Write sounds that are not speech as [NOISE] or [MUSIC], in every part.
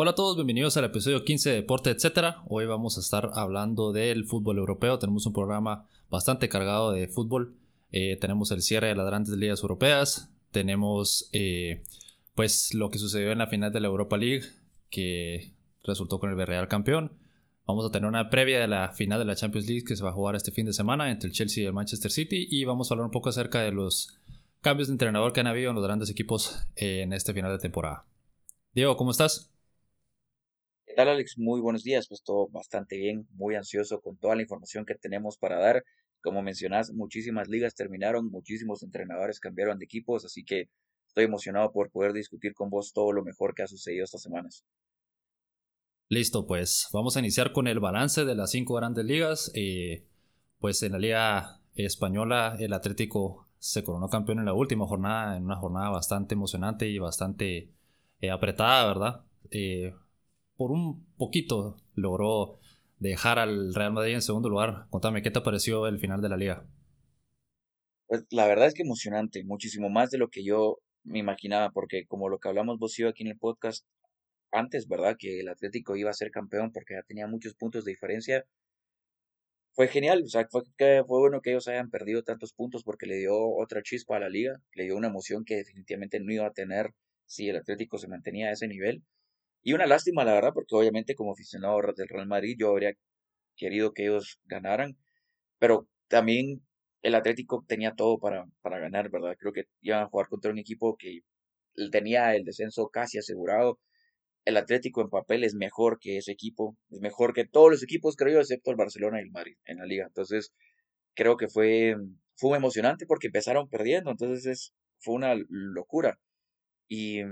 Hola a todos, bienvenidos al episodio 15 de Deporte, etc. Hoy vamos a estar hablando del fútbol europeo. Tenemos un programa bastante cargado de fútbol. Eh, tenemos el cierre de las grandes ligas europeas. Tenemos eh, pues lo que sucedió en la final de la Europa League, que resultó con el Real campeón. Vamos a tener una previa de la final de la Champions League que se va a jugar este fin de semana entre el Chelsea y el Manchester City. Y vamos a hablar un poco acerca de los cambios de entrenador que han habido en los grandes equipos en este final de temporada. Diego, ¿cómo estás? tal, Alex? Muy buenos días. Pues todo bastante bien, muy ansioso con toda la información que tenemos para dar. Como mencionas, muchísimas ligas terminaron, muchísimos entrenadores cambiaron de equipos, así que estoy emocionado por poder discutir con vos todo lo mejor que ha sucedido estas semanas. Listo, pues vamos a iniciar con el balance de las cinco grandes ligas. Eh, pues en la liga española el Atlético se coronó campeón en la última jornada, en una jornada bastante emocionante y bastante eh, apretada, ¿verdad? Eh, por un poquito logró dejar al Real Madrid en segundo lugar. Contame, ¿qué te pareció el final de la liga? Pues la verdad es que emocionante, muchísimo más de lo que yo me imaginaba, porque como lo que hablamos vos y yo aquí en el podcast antes, ¿verdad? Que el Atlético iba a ser campeón porque ya tenía muchos puntos de diferencia. Fue genial, o sea, fue, fue bueno que ellos hayan perdido tantos puntos porque le dio otra chispa a la liga, le dio una emoción que definitivamente no iba a tener si el Atlético se mantenía a ese nivel. Y una lástima, la verdad, porque obviamente como aficionado del Real Madrid yo habría querido que ellos ganaran, pero también el Atlético tenía todo para, para ganar, ¿verdad? Creo que iban a jugar contra un equipo que tenía el descenso casi asegurado. El Atlético en papel es mejor que ese equipo, es mejor que todos los equipos, creo yo, excepto el Barcelona y el Madrid en la liga. Entonces, creo que fue, fue emocionante porque empezaron perdiendo, entonces es, fue una locura. Y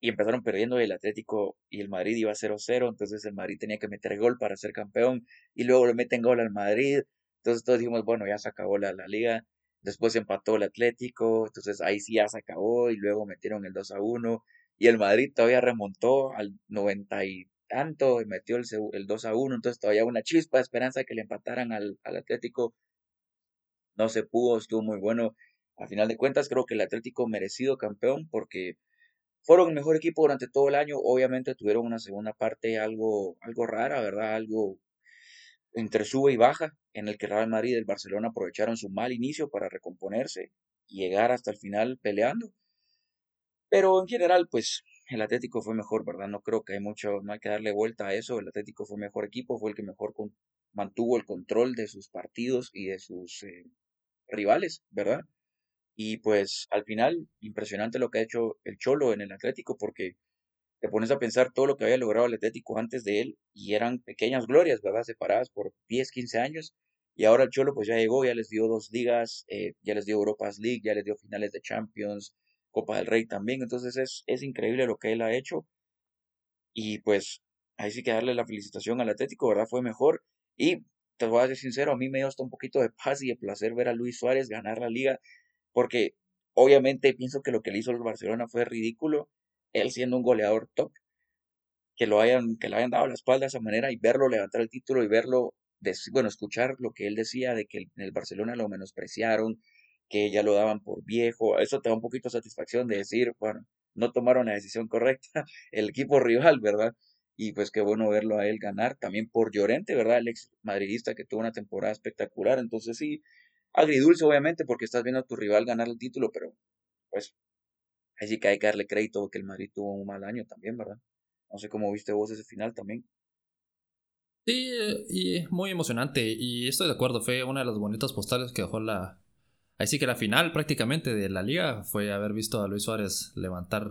y empezaron perdiendo el Atlético y el Madrid iba 0-0, entonces el Madrid tenía que meter gol para ser campeón y luego le meten gol al Madrid, entonces todos dijimos, bueno, ya se acabó la, la liga, después empató el Atlético, entonces ahí sí ya se acabó y luego metieron el 2-1 y el Madrid todavía remontó al 90 y tanto y metió el, el 2-1, entonces todavía una chispa de esperanza que le empataran al, al Atlético, no se pudo, estuvo muy bueno. A final de cuentas, creo que el Atlético merecido campeón porque fueron el mejor equipo durante todo el año. Obviamente tuvieron una segunda parte algo, algo rara, ¿verdad? Algo entre sube y baja, en el que Real Madrid y el Barcelona aprovecharon su mal inicio para recomponerse y llegar hasta el final peleando. Pero en general, pues el Atlético fue mejor, ¿verdad? No creo que hay mucho, no hay que darle vuelta a eso. El Atlético fue mejor equipo, fue el que mejor mantuvo el control de sus partidos y de sus eh, rivales, ¿verdad? Y pues al final, impresionante lo que ha hecho el Cholo en el Atlético, porque te pones a pensar todo lo que había logrado el Atlético antes de él y eran pequeñas glorias, ¿verdad? Separadas por 10, 15 años. Y ahora el Cholo pues ya llegó, ya les dio dos ligas, eh, ya les dio Europas League, ya les dio finales de Champions, Copa del Rey también. Entonces es, es increíble lo que él ha hecho. Y pues ahí sí que darle la felicitación al Atlético, ¿verdad? Fue mejor. Y te voy a ser sincero, a mí me dio hasta un poquito de paz y de placer ver a Luis Suárez ganar la liga porque obviamente pienso que lo que le hizo el Barcelona fue ridículo, él siendo un goleador top, que lo hayan, que le hayan dado la espalda de esa manera y verlo levantar el título y verlo, bueno, escuchar lo que él decía de que en el Barcelona lo menospreciaron, que ya lo daban por viejo, eso te da un poquito de satisfacción de decir, bueno, no tomaron la decisión correcta, [LAUGHS] el equipo rival, ¿verdad? Y pues qué bueno verlo a él ganar, también por Llorente, ¿verdad? El ex madridista que tuvo una temporada espectacular, entonces sí, agridulce obviamente porque estás viendo a tu rival ganar el título, pero pues ahí sí que hay que darle crédito que el Madrid tuvo un mal año también, ¿verdad? No sé cómo viste vos ese final también. Sí, y muy emocionante. Y estoy de acuerdo, fue una de las bonitas postales que dejó la. Ahí sí que la final prácticamente de la liga fue haber visto a Luis Suárez levantar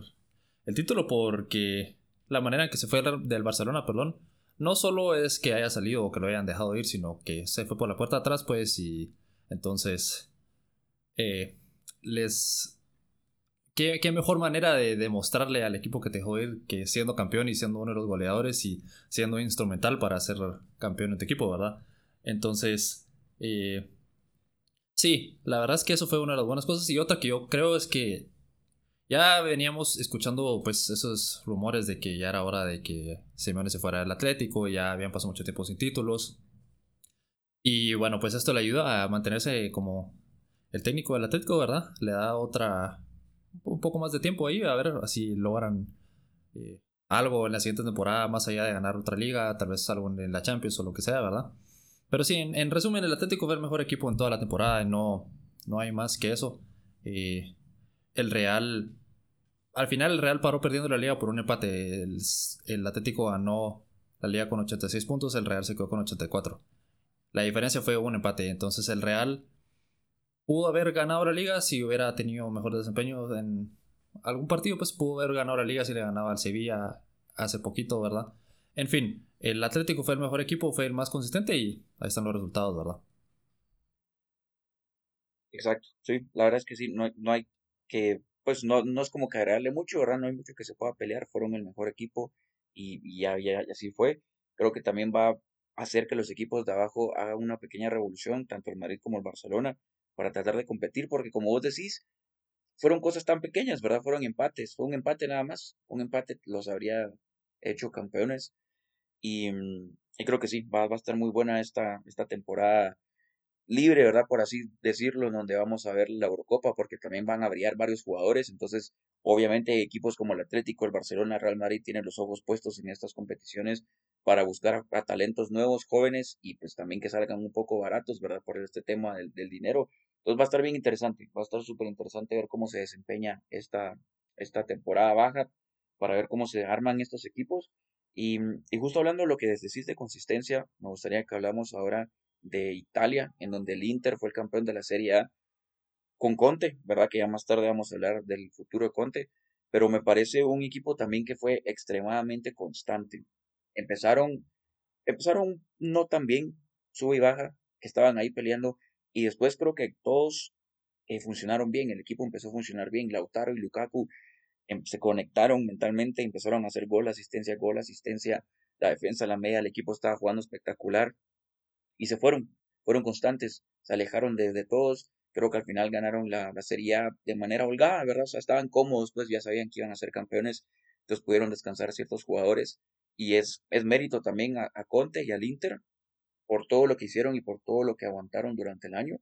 el título porque la manera en que se fue del Barcelona, perdón, no solo es que haya salido o que lo hayan dejado ir, sino que se fue por la puerta atrás, pues, y entonces, eh, les... ¿Qué, mejor manera de demostrarle al equipo que te ir que siendo campeón y siendo uno de los goleadores y siendo instrumental para ser campeón en tu equipo, ¿verdad? Entonces, eh, sí, la verdad es que eso fue una de las buenas cosas. Y otra que yo creo es que ya veníamos escuchando pues esos rumores de que ya era hora de que Simeone se fuera del Atlético, ya habían pasado mucho tiempo sin títulos. Y bueno, pues esto le ayuda a mantenerse como el técnico del Atlético, ¿verdad? Le da otra, un poco más de tiempo ahí, a ver si logran eh, algo en la siguiente temporada, más allá de ganar otra liga, tal vez algo en la Champions o lo que sea, ¿verdad? Pero sí, en, resumen, el Atlético fue el mejor equipo en toda la temporada, no, no hay más que eso. Eh, el Real, al final el Real paró perdiendo la liga por un empate. El, Atlético ganó la liga con 86 puntos, el Real se quedó con 84. La diferencia fue un empate, entonces el Real pudo haber ganado la liga si hubiera tenido mejor desempeño en algún partido, pues pudo haber ganado la liga si le ganaba al Sevilla hace poquito, ¿verdad? En fin, el Atlético fue el mejor equipo, fue el más consistente y ahí están los resultados, ¿verdad? Exacto, sí, la verdad es que sí, no, no hay que, pues no, no es como que agregarle mucho, ¿verdad? No hay mucho que se pueda pelear, fueron el mejor equipo y, ya, ya, así fue. Creo que también va a hacer que los equipos de abajo hagan una pequeña revolución, tanto el Madrid como el Barcelona, para tratar de competir, porque como vos decís, fueron cosas tan pequeñas, ¿verdad? Fueron empates, fue un empate nada más, un empate los habría hecho campeones y, y creo que sí, va, va a estar muy buena esta, esta temporada libre, ¿verdad? Por así decirlo, donde vamos a ver la Eurocopa, porque también van a brillar varios jugadores. Entonces, obviamente, equipos como el Atlético, el Barcelona, el Real Madrid tienen los ojos puestos en estas competiciones para buscar a, talentos nuevos, jóvenes y pues también que salgan un poco baratos, ¿verdad? Por este tema del dinero. Entonces, va a estar bien interesante, va a estar súper interesante ver cómo se desempeña esta, esta temporada baja, para ver cómo se arman estos equipos. Y, justo hablando de lo que decís de consistencia, me gustaría que hablamos ahora de Italia, en donde el Inter fue el campeón de la Serie A con Conte, ¿verdad? Que ya más tarde vamos a hablar del futuro de Conte, pero me parece un equipo también que fue extremadamente constante. Empezaron, empezaron no tan bien, sube y baja, que estaban ahí peleando, y después creo que todos eh, funcionaron bien, el equipo empezó a funcionar bien, Lautaro y Lukaku em, se conectaron mentalmente, empezaron a hacer gol, asistencia, gol, asistencia, la defensa, la media, el equipo estaba jugando espectacular, y se fueron, fueron constantes, se alejaron de, todos, creo que al final ganaron la, la Serie A de manera holgada, ¿verdad? O sea, estaban cómodos, pues ya sabían que iban a ser campeones, entonces pudieron descansar ciertos jugadores y es, es mérito también a, Conte y al Inter por todo lo que hicieron y por todo lo que aguantaron durante el año.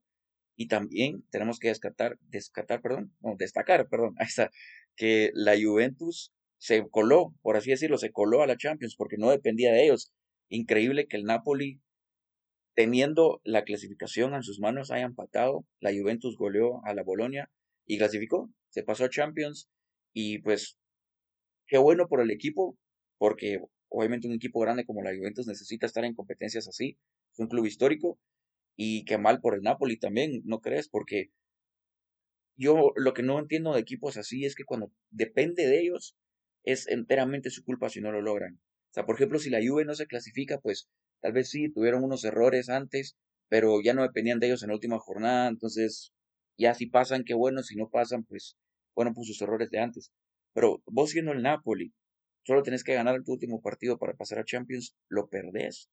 Y también tenemos que descartar, descartar, perdón, no, destacar, perdón, [LAUGHS] que la Juventus se coló, por así decirlo, se coló a la Champions porque no dependía de ellos. Increíble que el Napoli teniendo la clasificación en sus manos, haya empatado. La Juventus goleó a la Bolonia y clasificó. Se pasó a Champions y pues qué bueno por el equipo, porque obviamente un equipo grande como la Juventus necesita estar en competencias así. Es un club histórico y qué mal por el Napoli también, ¿no crees? Porque yo lo que no entiendo de equipos así es que cuando depende de ellos es enteramente su culpa si no lo logran. O sea, por ejemplo, si la Juve no se clasifica, pues Tal vez sí, tuvieron unos errores antes, pero ya no dependían de ellos en la última jornada, entonces ya si pasan, qué bueno, si no pasan, pues bueno, pues sus errores de antes. Pero vos siendo el Napoli, solo tenés que ganar tu último partido para pasar a Champions, lo perdés.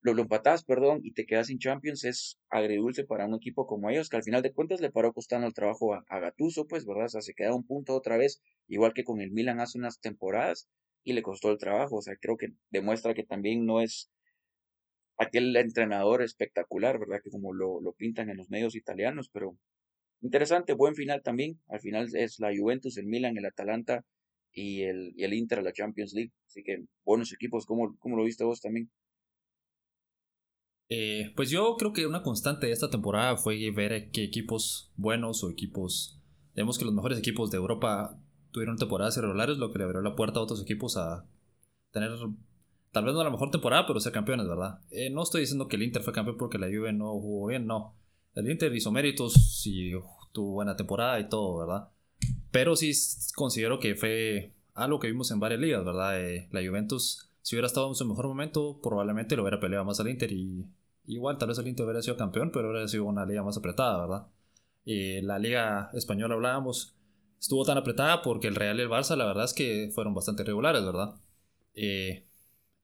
Lo, lo empatás, perdón, y te quedas sin Champions, es agridulce para un equipo como ellos, que al final de cuentas le paró costando el trabajo a, a Gattuso, pues, ¿verdad? O sea, se queda un punto otra vez, igual que con el Milan hace unas temporadas, y le costó el trabajo. O sea, creo que demuestra que también no es aquel entrenador espectacular, ¿verdad? Que como lo, lo pintan en los medios italianos, pero interesante, buen final también. Al final es la Juventus, el Milan, el Atalanta y el, y el Inter la Champions League. Así que buenos equipos, ¿cómo, cómo lo viste vos también? Eh, pues yo creo que una constante de esta temporada fue ver que equipos buenos o equipos, vemos que los mejores equipos de Europa tuvieron temporadas irregulares, lo que le abrió la puerta a otros equipos a tener tal vez no la mejor temporada, pero ser campeones, ¿verdad? Eh, no estoy diciendo que el Inter fue campeón porque la Juve no jugó bien, no. El Inter hizo méritos y tuvo buena temporada y todo, ¿verdad? Pero sí considero que fue algo que vimos en varias ligas, ¿verdad? Eh, la Juventus, si hubiera estado en su mejor momento, probablemente lo hubiera peleado más al Inter y igual tal vez el Inter hubiera sido campeón, pero hubiera sido una liga más apretada, ¿verdad? Y la liga española hablábamos, estuvo tan apretada porque el Real y el Barça la verdad es que fueron bastante regulares, ¿verdad? Eh,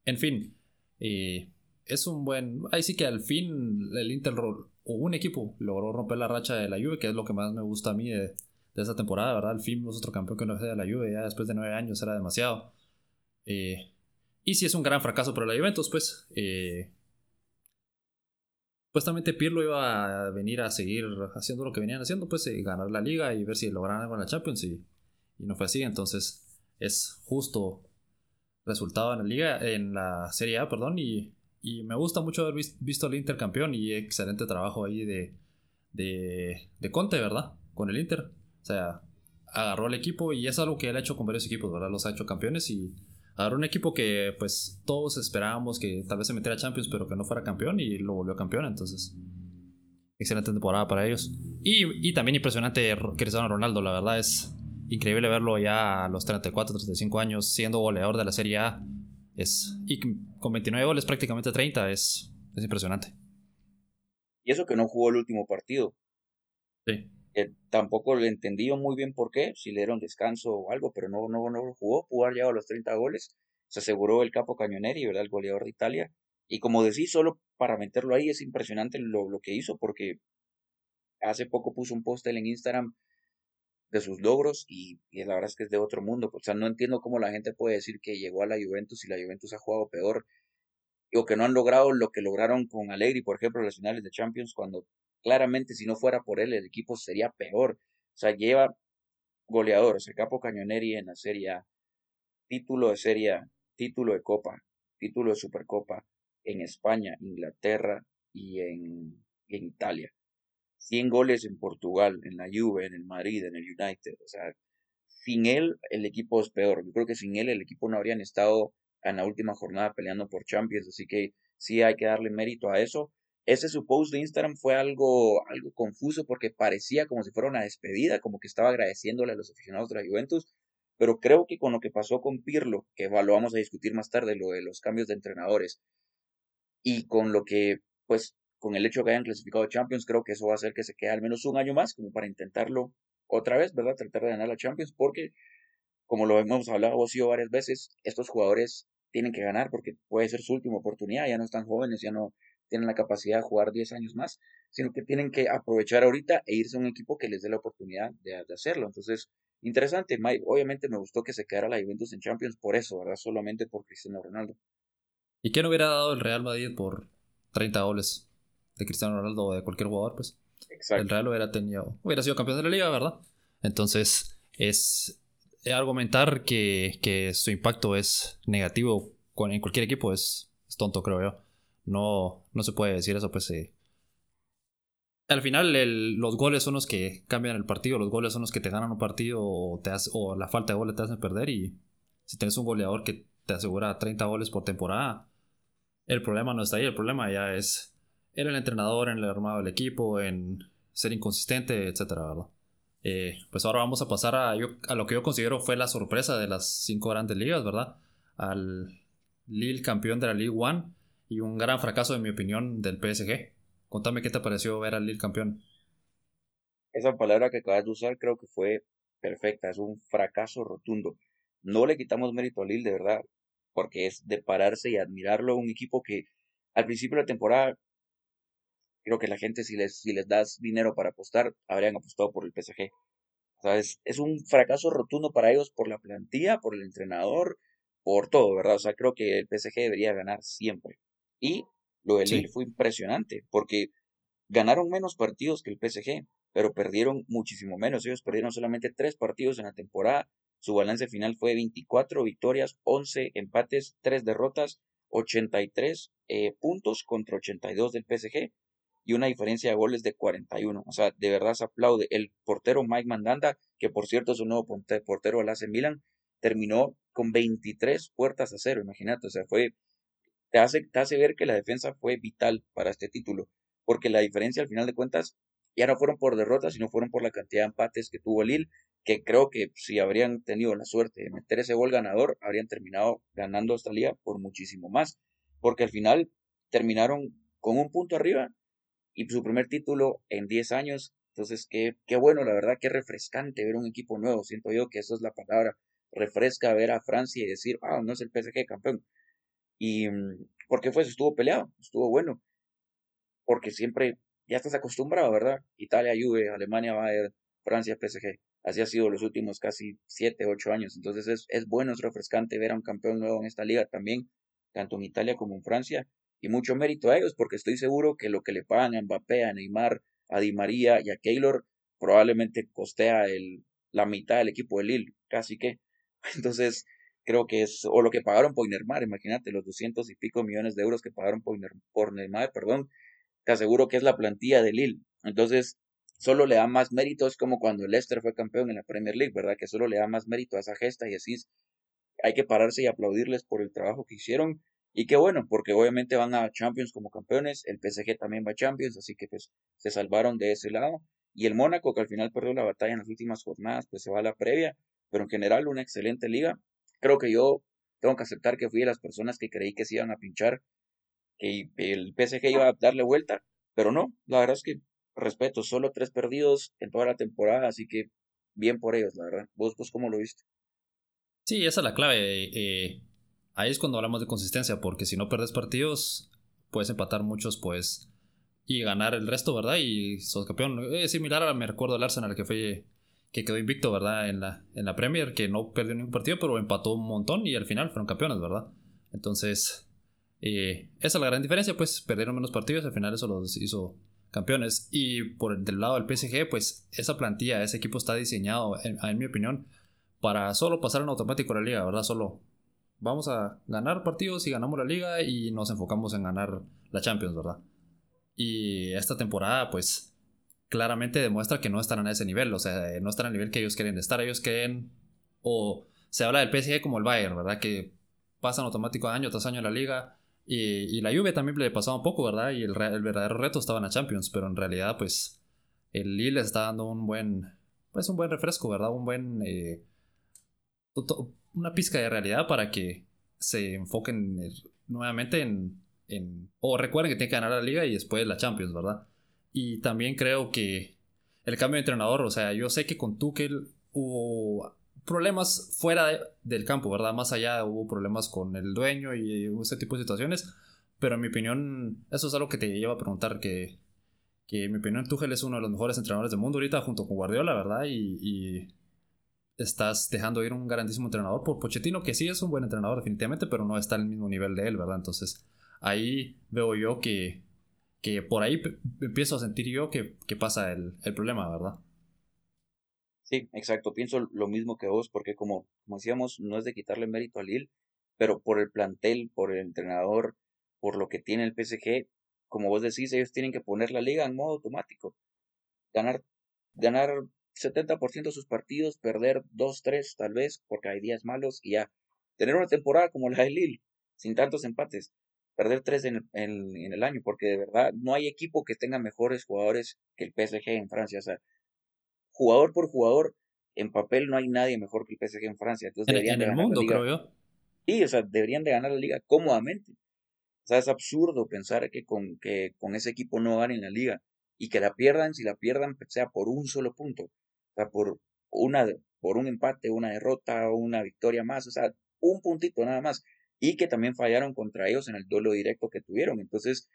en fin, es un buen. Ahí sí que al fin el Inter o un equipo logró romper la racha de la Juve, que es lo que más me gusta a mí de, de esa temporada, ¿verdad? El fin es otro campeón que no fue de la Juve, ya después de nueve años era demasiado. Eh, y si es un gran fracaso para la Juventus, pues eh, supuestamente Pirlo iba a venir a seguir haciendo lo que venían haciendo, pues eh, ganar la liga y ver si lograban algo en la Champions y, y, no fue así, entonces es justo resultado en la liga, en la Serie A, perdón, y, y me gusta mucho haber visto al Inter campeón y excelente trabajo ahí de, de, de Conte, ¿verdad? Con el Inter, o sea, agarró al equipo y es algo que él ha hecho con varios equipos, ¿verdad? Los ha hecho campeones y agarró un equipo que pues todos esperábamos que tal vez se metiera a Champions pero que no fuera campeón y lo volvió campeón, entonces excelente temporada para ellos. Y, y también impresionante Cristiano Ronaldo, la verdad es increíble verlo ya a los 34, 35 años siendo goleador de la Serie A. Es, y con 29 goles, prácticamente 30, es, es impresionante. Y eso que no jugó el último partido. Sí. Que tampoco le entendí muy bien por qué, si le dieron descanso o algo, pero no, no, no jugó, pudo haber llegado a los 30 goles. Se aseguró el capo Cañoneri, ¿verdad? El goleador de Italia. Y como decís, solo para meterlo ahí es impresionante lo, lo que hizo, porque hace poco puso un post en Instagram de sus logros y, y, la verdad es que es de otro mundo. O sea, no entiendo cómo la gente puede decir que llegó a la Juventus y la Juventus ha jugado peor o que no han logrado lo que lograron con Allegri, por ejemplo, las finales de Champions, cuando claramente si no fuera por él el equipo sería peor. O sea, lleva goleadores, el capo Cañoneri en la Serie A, título de Serie A, título de Copa, título de Supercopa en España, Inglaterra y en, en Italia. 100 goles en Portugal, en la Juve, en el Madrid, en el United. O sea, sin él el equipo es peor. Yo creo que sin él el equipo no habrían estado en la última jornada peleando por Champions. Así que sí hay que darle mérito a eso. Ese su post de Instagram fue algo, algo confuso porque parecía como si fuera una despedida, como que estaba agradeciéndole a los aficionados de la Juventus. Pero creo que con lo que pasó con Pirlo, que lo vamos a discutir más tarde, lo de los cambios de entrenadores, y con lo que, pues, con el hecho de que hayan clasificado Champions, creo que eso va a hacer que se quede al menos un año más, como para intentarlo otra vez, ¿verdad? Tratar de ganar la Champions, porque, como lo hemos hablado vos y yo varias veces, estos jugadores tienen que ganar porque puede ser su última oportunidad, ya no están jóvenes, ya no tienen la capacidad de jugar 10 años más, sino que tienen que aprovechar ahorita e irse a un equipo que les dé la oportunidad de, hacerlo. Entonces, interesante, Mike. Obviamente me gustó que se quedara la Juventus en Champions por eso, ¿verdad? Solamente por Cristiano Ronaldo. ¿Y quién hubiera dado el Real Madrid por 30 goles? de Cristiano Ronaldo o de cualquier jugador, pues Exacto. el Real hubiera tenido, hubiera sido campeón de la liga, ¿verdad? Entonces es argumentar que, que su impacto es negativo en cualquier equipo es, tonto, creo yo. No, no se puede decir eso, pues eh. al final los goles son los que cambian el partido, los goles son los que te ganan un partido o, te o la falta de goles te hacen perder y si tienes un goleador que te asegura 30 goles por temporada, el problema no está ahí, el problema ya es era el entrenador, en el armado del equipo, en ser inconsistente, etcétera, ¿verdad? Eh, pues ahora vamos a pasar a, a lo que yo considero fue la sorpresa de las cinco grandes ligas, ¿verdad? Al Lille campeón de la League One y un gran fracaso, en mi opinión, del PSG. Contame qué te pareció ver al Lille campeón. Esa palabra que acabas de usar creo que fue perfecta, es un fracaso rotundo. No le quitamos mérito al Lille, de verdad, porque es de pararse y admirarlo, un equipo que al principio de la temporada creo que la gente, si les, si les das dinero para apostar, habrían apostado por el PSG. O sea, es, un fracaso rotundo para ellos por la plantilla, por el entrenador, por todo, ¿verdad? O sea, creo que el PSG debería ganar siempre. Y lo del Lille fue impresionante, porque ganaron menos partidos que el PSG, pero perdieron muchísimo menos. Ellos perdieron solamente tres partidos en la temporada. Su balance final fue 24 victorias, 11 empates, 3 derrotas, 83 eh, puntos contra 82 del PSG y una diferencia de goles de 41. O sea, de verdad se aplaude. El portero Mike Mandanda, que por cierto es un nuevo portero del AC Milan, terminó con 23 puertas a cero, imagínate. O sea, fue. Te hace, te hace ver que la defensa fue vital para este título, porque la diferencia al final de cuentas ya no fueron por derrotas, sino fueron por la cantidad de empates que tuvo Lille, que creo que si habrían tenido la suerte de meter ese gol ganador, habrían terminado ganando esta liga por muchísimo más, porque al final terminaron con un punto arriba y su primer título en 10 años. Entonces, qué, qué bueno, la verdad, qué refrescante ver un equipo nuevo. Siento yo que eso es la palabra. Refresca ver a Francia y decir, ah, no es el PSG campeón. Y, mm, ¿por qué fue? Estuvo peleado, estuvo bueno. Porque siempre ya estás acostumbrado, ¿verdad? Italia, Juve, Alemania, Bayern, Francia, PSG. Así ha sido los últimos casi 7, 8 años. Entonces es, es bueno, es refrescante ver a un campeón nuevo en esta liga también, tanto en Italia como en Francia. Y mucho mérito a ellos, porque estoy seguro que lo que le pagan a Mbappé, a Neymar, a Di María y a Keylor probablemente costea el, la mitad del equipo de Lille, casi que. [LAUGHS] Entonces, creo que es, o lo que pagaron por Neymar, imagínate, los doscientos y pico millones de euros que pagaron por, por perdón, te aseguro que es la plantilla de Lille. Entonces, solo le da más mérito, es como cuando Leicester fue campeón en la Premier League, ¿verdad? Que solo le da más mérito a esa gesta y así hay que pararse y aplaudirles por el trabajo que hicieron. Y qué bueno, porque obviamente van a Champions como campeones, el PSG también va a Champions, así que pues se salvaron de ese lado. Y el Mónaco, que al final perdió la batalla en las últimas jornadas, pues se va a la previa, pero en general una excelente liga. Creo que yo tengo que aceptar que fui de las personas que creí que se iban a pinchar, que el PSG iba a darle vuelta, pero no, la verdad es que respeto, solo tres perdidos en toda la temporada, así que bien por ellos, la verdad. ¿Vos, vos cómo lo viste? Sí, esa es la clave. Eh, ahí es cuando hablamos de consistencia, porque si no perdes partidos, puedes empatar muchos, pues, y ganar el resto, ¿verdad? Y sos campeón. Es similar a, me recuerdo, el Arsenal que fue que quedó invicto, ¿verdad? En la, en la Premier, que no perdió ningún partido, pero empató un montón y al final fueron campeones, ¿verdad? Entonces, eh, esa es la gran diferencia, pues perdieron menos partidos, al final eso los hizo campeones. Y por el del lado del PSG, pues esa plantilla, ese equipo está diseñado, en, mi opinión, para solo pasar en automático la liga, ¿verdad? Solo vamos a ganar partidos y ganamos la liga y nos enfocamos en ganar la Champions, ¿verdad? Y esta temporada, pues claramente demuestra que no están a ese nivel, o sea, no están al nivel que ellos quieren estar, ellos quieren, o se habla del PSG como el Bayern, ¿verdad? Que pasan automático año tras año la liga y, la lluvia también le pasaba un poco, ¿verdad? Y el, verdadero reto estaba en Champions, pero en realidad, pues, el Lille está dando un buen, pues, un buen refresco, ¿verdad? Un buen, eh, una pizca de realidad para que se enfoquen nuevamente en, en, o recuerden que tienen que ganar la liga y después la Champions, ¿verdad? Y también creo que el cambio de entrenador, o sea, yo sé que con Tuchel hubo problemas fuera del campo, ¿verdad? Más allá hubo problemas con el dueño y ese tipo de situaciones. Pero en mi opinión, eso es algo que te lleva a preguntar que, que en mi opinión Tuchel es uno de los mejores entrenadores del mundo ahorita junto con Guardiola, ¿verdad? Y, estás dejando ir un grandísimo entrenador por Pochettino, que sí es un buen entrenador definitivamente, pero no está al mismo nivel de él, ¿verdad? Entonces ahí veo yo que, que por ahí empiezo a sentir yo que, que pasa el, el problema, ¿verdad? Sí, exacto. Pienso lo mismo que vos, porque como, decíamos, no es de quitarle mérito a Lille, pero por el plantel, por el entrenador, por lo que tiene el PSG, como vos decís, ellos tienen que poner la liga en modo automático. Ganar, ganar 70% de sus partidos, perder 2, 3 tal vez, porque hay días malos, y ya. Tener una temporada como la de Lille, sin tantos empates. Perder 3 en el, en, en el año, porque de verdad no hay equipo que tenga mejores jugadores que el PSG en Francia. O sea, jugador por jugador, en papel no hay nadie mejor que el PSG en Francia. Entonces en, deberían el mundo, creo yo. Sí, o sea, deberían de ganar la liga cómodamente. O sea, es absurdo pensar que con, que con ese equipo no ganen la liga y que la pierdan, si la pierdan, sea por un solo punto. O sea, por, una, por un empate, una derrota, una victoria más, o sea, un puntito nada más. Y que también fallaron contra ellos en el duelo directo que tuvieron. Entonces,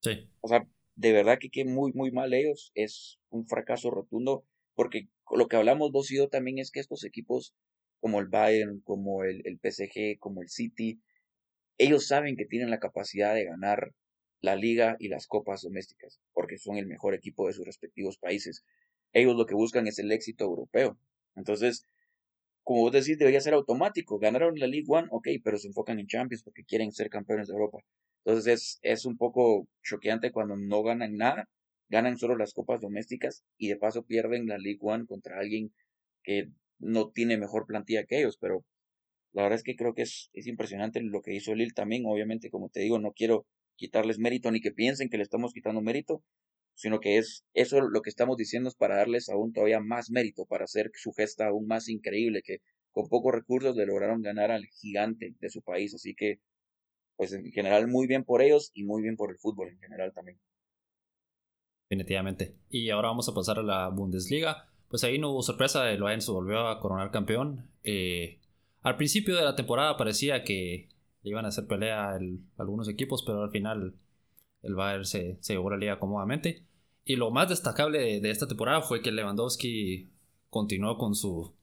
sí. o sea, de verdad que, que muy, muy mal ellos. Es un fracaso rotundo porque lo que hablamos vos y yo también es que estos equipos como el Bayern, como el, el PSG, como el City, ellos saben que tienen la capacidad de ganar la liga y las copas domésticas, porque son el mejor equipo de sus respectivos países. Ellos lo que buscan es el éxito europeo. Entonces, como vos decís, debería ser automático. Ganaron la League One, ok, pero se enfocan en Champions porque quieren ser campeones de Europa. Entonces es, es un poco choqueante cuando no ganan nada ganan solo las copas domésticas y de paso pierden la League One contra alguien que no tiene mejor plantilla que ellos, pero la verdad es que creo que es, es impresionante lo que hizo Lille también, obviamente como te digo, no quiero quitarles mérito ni que piensen que le estamos quitando mérito, sino que es eso lo que estamos diciendo es para darles aún todavía más mérito, para hacer su gesta aún más increíble, que con pocos recursos le lograron ganar al gigante de su país, así que pues en general muy bien por ellos y muy bien por el fútbol en general también. Definitivamente. Y ahora vamos a pasar a la Bundesliga. Pues ahí no hubo sorpresa, el Bayern se volvió a coronar campeón. Eh, al principio de la temporada parecía que iban a hacer pelea algunos equipos, pero al final el Bayern se, se llevó la liga cómodamente. Y lo más destacable de, esta temporada fue que Lewandowski continuó con su,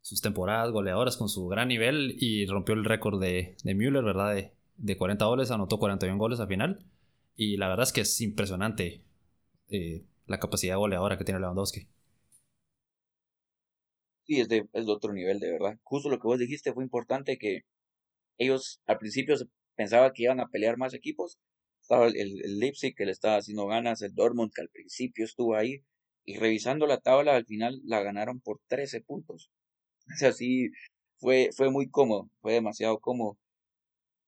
sus temporadas goleadoras, con su gran nivel y rompió el récord de, de Müller, ¿verdad? De, de 40 goles, anotó 41 goles al final. Y la verdad es que es impresionante eh, la capacidad goleadora que tiene Lewandowski. Sí, es de, es de otro nivel, de verdad. Justo lo que vos dijiste fue importante que ellos al principio pensaba que iban a pelear más equipos. Estaba el, el, Leipzig que le estaba haciendo ganas, el Dortmund que al principio estuvo ahí. Y revisando la tabla, al final la ganaron por 13 puntos. O sea, sí, fue, fue muy cómodo, fue demasiado cómodo.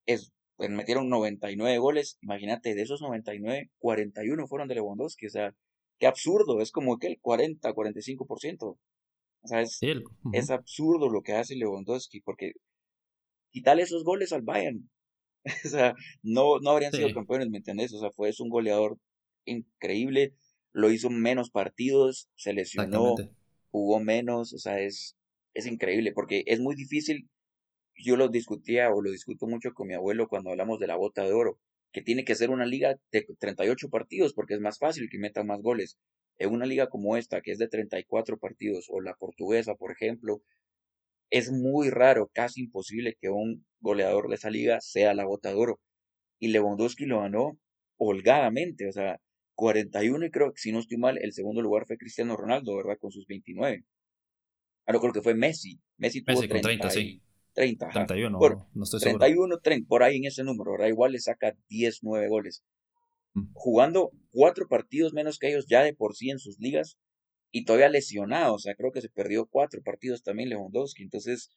Es, pues metieron 99 goles. Imagínate, de esos 99, 41 fueron de Lewandowski. O sea, qué absurdo. Es como que el 40, 45%. O sea, es, es absurdo lo que hace Lewandowski porque quitarle esos goles al Bayern. [LAUGHS] o sea, no, no habrían sido campeones, ¿me entendés? O sea, fue es un goleador increíble. Lo hizo menos partidos, se lesionó, jugó menos. O sea, es, es increíble porque es muy difícil yo lo discutía o lo discuto mucho con mi abuelo cuando hablamos de la bota de oro, que tiene que ser una liga de 38 partidos porque es más fácil que metan más goles. En una liga como esta, que es de 34 partidos, o la portuguesa, por ejemplo, es muy raro, casi imposible que un goleador de esa liga sea la bota de oro. Y Lewandowski lo ganó holgadamente, o sea, 41 y creo que si no estoy mal, el segundo lugar fue Cristiano Ronaldo, ¿verdad? Con sus 29. Ahora creo que fue Messi. Messi, tuvo 30, sí. 30. 31, por, no estoy 31, 30, por ahí en ese número, ¿verdad? Igual le saca 10, 9 goles. Mm. Jugando cuatro partidos menos que ellos ya de por sí en sus ligas y todavía lesionado, o sea, creo que se perdió cuatro partidos también Lewandowski. Entonces,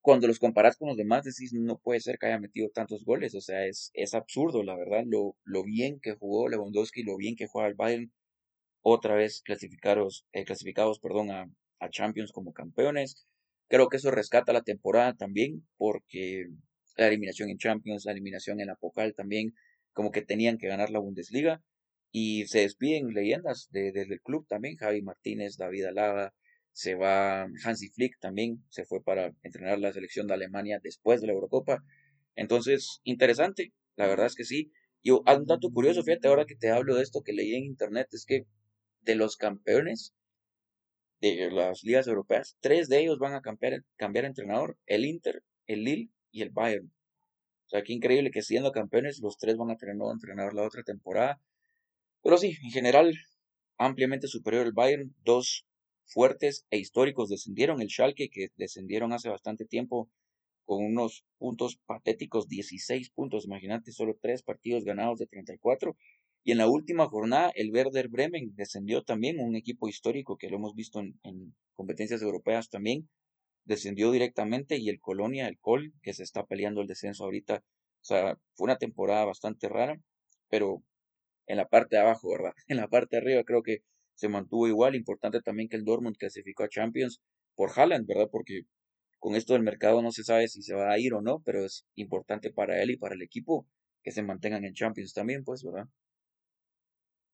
cuando los comparas con los demás, decís, no puede ser que haya metido tantos goles, o sea, es, es absurdo, la verdad, lo, lo bien que jugó Lewandowski, lo bien que juega el Bayern, otra vez clasificados, eh, clasificados perdón, a, a Champions como campeones Creo que eso rescata la temporada también, porque la eliminación en Champions, la eliminación en la Pokal también, como que tenían que ganar la Bundesliga. Y se despiden leyendas de, desde el club también, Javi Martínez, David Alaba, se va Hansi Flick también, se fue para entrenar la selección de Alemania después de la Eurocopa. Entonces, interesante, la verdad es que sí. Y un dato curioso, fíjate, ahora que te hablo de esto que leí en internet, es que de los campeones, de las ligas europeas, tres de ellos van a cambiar, cambiar entrenador, el Inter, el Lille y el Bayern. O sea, qué increíble que siendo campeones los tres van a tener nuevo entrenador la otra temporada. Pero sí, en general, ampliamente superior el Bayern, dos fuertes e históricos descendieron, el Schalke que descendieron hace bastante tiempo con unos puntos patéticos, 16 puntos, imagínate, solo tres partidos ganados de 34 y en la última jornada, el Werder Bremen descendió también, un equipo histórico que lo hemos visto en, competencias europeas también, descendió directamente. Y el Colonia, el Col, que se está peleando el descenso ahorita, o sea, fue una temporada bastante rara, pero en la parte de abajo, ¿verdad? [LAUGHS] En la parte de arriba creo que se mantuvo igual. Importante también que el Dortmund clasificó a Champions por Haaland, ¿verdad? Porque con esto del mercado no se sabe si se va a ir o no, pero es importante para él y para el equipo que se mantengan en Champions también, pues, ¿verdad?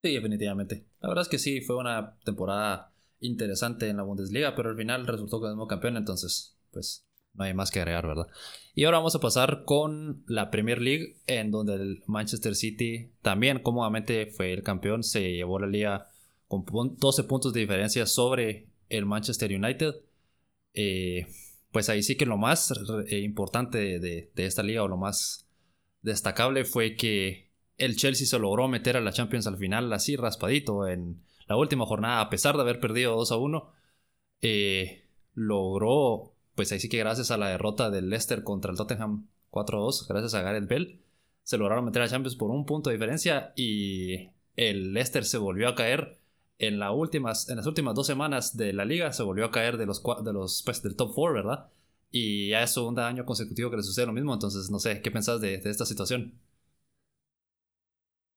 Sí, definitivamente. La verdad es que sí, fue una temporada interesante en la Bundesliga, pero al final resultó como campeón, entonces, pues no hay más que agregar, ¿verdad? Y ahora vamos a pasar con la Premier League, en donde el Manchester City también cómodamente fue el campeón, se llevó la liga con 12 puntos de diferencia sobre el Manchester United. Eh, pues ahí sí que lo más eh, importante de esta liga o lo más destacable fue que el Chelsea se logró meter a la Champions al final así raspadito en la última jornada, a pesar de haber perdido 2 a 1. Eh, logró, pues ahí sí que gracias a la derrota del Leicester contra el Tottenham 4 a 2, gracias a Gareth Bell, se lograron meter a Champions por un punto de diferencia y el Leicester se volvió a caer en, las últimas, dos semanas de la liga, se volvió a caer de los, pues, del top 4, ¿verdad? Y ya es segundo año consecutivo que le sucede lo mismo, entonces no sé, ¿qué pensás de esta situación?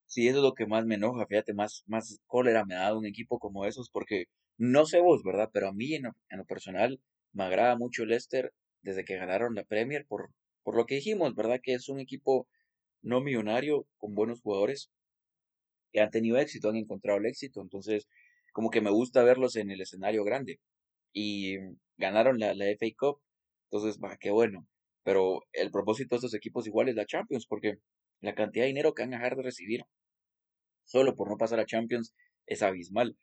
Sí, eso es lo que más me enoja, fíjate, más, más cólera me ha dado un equipo como esos, porque no sé vos, ¿verdad? Pero a mí en lo, personal me agrada mucho Leicester desde que ganaron la Premier, por, por lo que dijimos, ¿verdad? Que es un equipo no millonario, con buenos jugadores, que han tenido éxito, han encontrado el éxito, entonces como que me gusta verlos en el escenario grande. Y ganaron la, la FA Cup, entonces, va, qué bueno. Pero el propósito de estos equipos igual es la Champions, porque la cantidad de dinero que van a dejar de recibir solo por no pasar a Champions es abismal.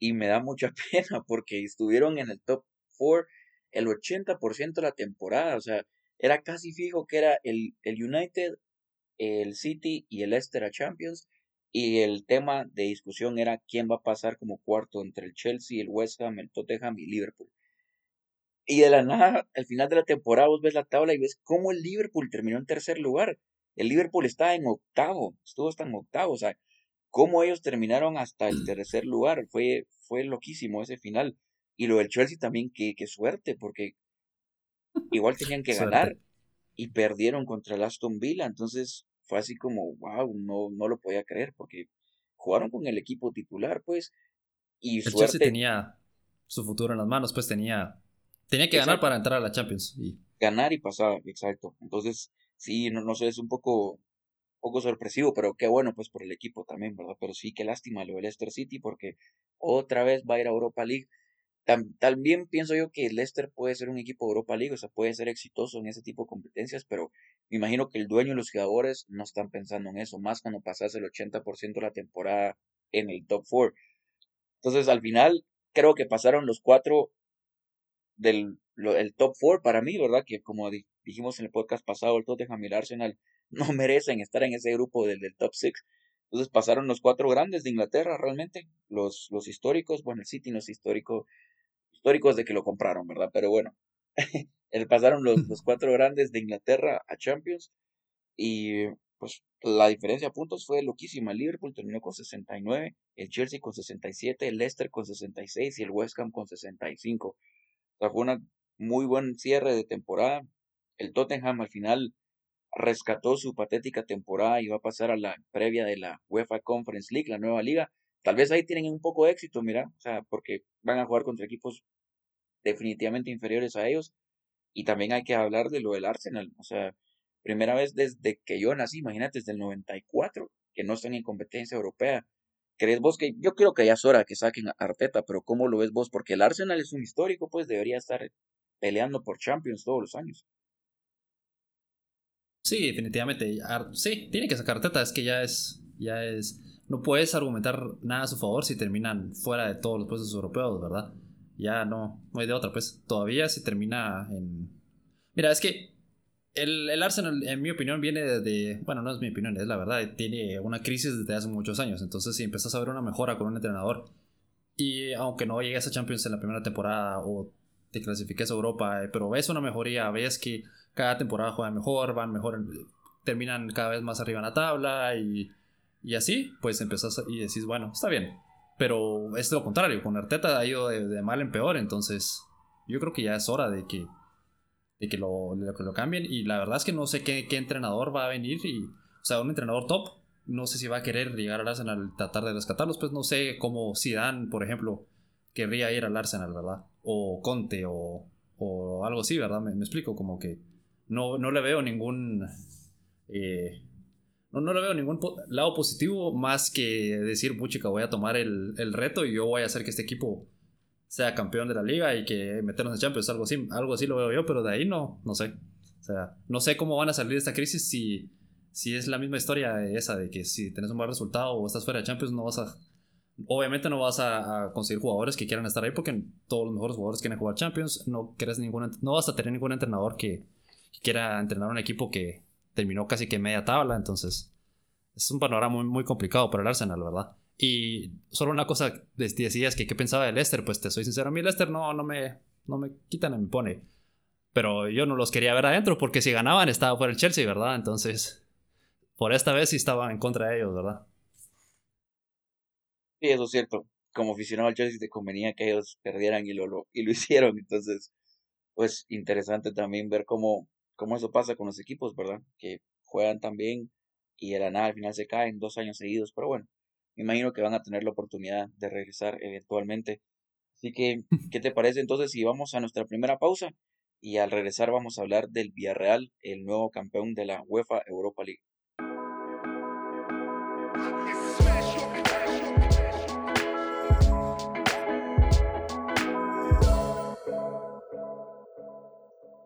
y me da mucha [LAUGHS] pena porque estuvieron en el top 4 el 80% de la temporada, o sea, era casi fijo que era el, el United, el City y el Leicester Champions y el tema de discusión era quién va a pasar como cuarto entre el Chelsea, el West Ham, el Tottenham y Liverpool. Y de la nada, al final de la temporada, vos ves la tabla y ves cómo el Liverpool terminó en tercer lugar. El Liverpool está en octavo, estuvo hasta en octavo. O sea, cómo ellos terminaron hasta el tercer lugar. Fue, fue loquísimo ese final. Y lo del Chelsea también, qué, qué suerte, porque igual tenían [LAUGHS] que ganar y perdieron contra el Aston Villa. Entonces fue así como, wow, no, no lo podía creer, porque jugaron con el equipo titular, pues. Y el Chelsea tenía su futuro en las manos, pues tenía Tenía que ganar para entrar a la Champions. Y... Ganar y pasar, exacto. Entonces, sí, no, no sé, es un poco, poco sorpresivo, pero qué bueno pues por el equipo también, ¿verdad? Pero sí, qué lástima lo del Leicester City porque otra vez va a ir a Europa League. También pienso yo que Leicester puede ser un equipo de Europa League, o sea, puede ser exitoso en ese tipo de competencias, pero me imagino que el dueño y los jugadores no están pensando en eso, más cuando pasas el 80% de la temporada en el top 4. Entonces, al final, creo que pasaron los cuatro del el top four para mí, ¿verdad? Que como dijimos en el podcast pasado, el Tottenham y el Arsenal [LAUGHS] no merecen estar en ese grupo del, del top six. Entonces pasaron los cuatro grandes de Inglaterra realmente, los, los históricos, bueno, el City no es histórico, históricos de que lo compraron, ¿verdad? Pero bueno, [LAUGHS] pasaron los, [LAUGHS] los cuatro grandes de Inglaterra a Champions y pues la diferencia de puntos fue loquísima. El Liverpool terminó con 69, el Chelsea con 67, el Leicester con 66 y el West Ham con 65 fue un muy buen cierre de temporada. El Tottenham al final rescató su patética temporada y va a pasar a la previa de la UEFA Conference League, la nueva liga. Tal vez ahí tienen un poco de éxito, mira, o sea, porque van a jugar contra equipos definitivamente inferiores a ellos. Y también hay que hablar de lo del Arsenal, o sea, primera vez desde que yo nací, imagínate, desde el 94, que no están en competencia europea. ¿Crees vos que yo creo que ya es hora que saquen a Arteta, pero cómo lo ves vos? Porque el Arsenal es un histórico, pues debería estar peleando por Champions todos los años. Sí, definitivamente. Sí, tiene que sacar Arteta, es que ya es ya es no puedes argumentar nada a su favor si terminan fuera de todos los puestos europeos, ¿verdad? Ya no, no hay de otra, pues todavía si termina en Mira, es que el, Arsenal, en mi opinión, viene de, Bueno, no es mi opinión, es la verdad. Tiene una crisis desde hace muchos años. Entonces, si empiezas a ver una mejora con un entrenador, y aunque no llegues a Champions en la primera temporada o te clasifiques a Europa, eh, pero ves una mejoría, ves que cada temporada juegan mejor, van mejor, terminan cada vez más arriba en la tabla y, y así, pues empezás y decís, bueno, está bien. Pero es lo contrario, con Arteta ha ido de mal en peor, entonces yo creo que ya es hora de que de que lo, lo cambien. Y la verdad es que no sé qué, qué, entrenador va a venir. Y, o sea, un entrenador top. No sé si va a querer llegar al Arsenal tratar de rescatarlos. Pues no sé cómo Zidane, por ejemplo, querría ir al Arsenal, ¿verdad? O Conte o, o algo así, ¿verdad? Me, explico, como que no, no le veo ningún... Eh, no, no le veo ningún lado positivo más que decir, puchica, voy a tomar el, el reto y yo voy a hacer que este equipo sea campeón de la liga y que meternos en Champions, algo así, algo así lo veo yo, pero de ahí no, no sé. O sea, no sé cómo van a salir de esta crisis si, si es la misma historia esa de que si tienes un buen resultado o estás fuera de Champions no vas a... Obviamente no vas a, conseguir jugadores que quieran estar ahí porque todos los mejores jugadores quieren jugar Champions. No, no vas a tener ningún entrenador que, quiera entrenar un equipo que terminó casi que media tabla. Entonces es un panorama muy, muy complicado para el Arsenal, ¿verdad? Y solo una cosa, decías que qué pensaba de Lester, pues te soy sincero, a mí Lester no, no, me, no me quitan ni me pone. Pero yo no los quería ver adentro porque si ganaban estaba por el Chelsea, ¿verdad? Entonces, por esta vez sí estaba en contra de ellos, ¿verdad? Sí, eso es cierto. Como aficionado al Chelsea te convenía que ellos perdieran y lo, y lo [LAUGHS] hicieron. Entonces, pues interesante también ver cómo, cómo eso pasa con los equipos, ¿verdad? Que juegan tan bien y de la nada al final se caen dos años seguidos. Pero bueno, me imagino que van a tener la oportunidad de regresar eventualmente. Así que, [LAUGHS] ¿qué te parece entonces si vamos a nuestra primera pausa? Y al regresar vamos a hablar del Villarreal, el nuevo campeón de la UEFA Europa League.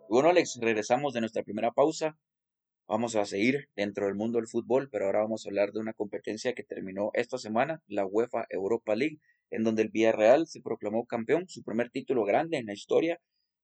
Bueno, Alex, regresamos de nuestra primera pausa Vamos a seguir dentro del mundo del fútbol, pero ahora vamos a hablar de una competencia que terminó esta semana, la UEFA Europa League, en donde el Villarreal se proclamó campeón, su primer título grande en la historia,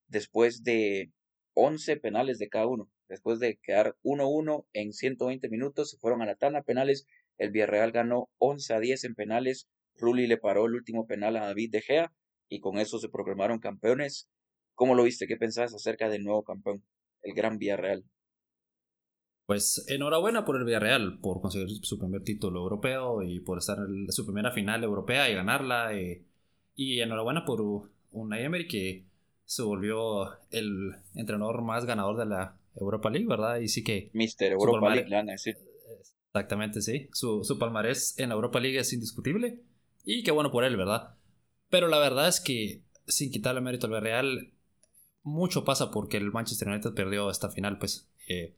después de 11 penales de cada uno. Después de quedar 1-1 en 120 minutos, se fueron a la tanda penales. El Villarreal ganó 11 a 10 en penales. Rulli le paró el último penal a David De Gea y con eso se proclamaron campeones. ¿Cómo lo viste? ¿Qué pensabas acerca del nuevo campeón, el Gran Villarreal? Pues enhorabuena por el Villarreal, por conseguir su primer título europeo y por estar en su primera final europea y ganarla. Eh, y enhorabuena por un Emery que se volvió el entrenador más ganador de la Europa League, ¿verdad? Y sí que... Mister Europa League, sí. Exactamente, sí. Su, su palmarés en la Europa League es indiscutible. Y qué bueno por él, ¿verdad? Pero la verdad es que, sin quitarle mérito al Villarreal, mucho pasa porque el Manchester United perdió esta final, pues. Eh,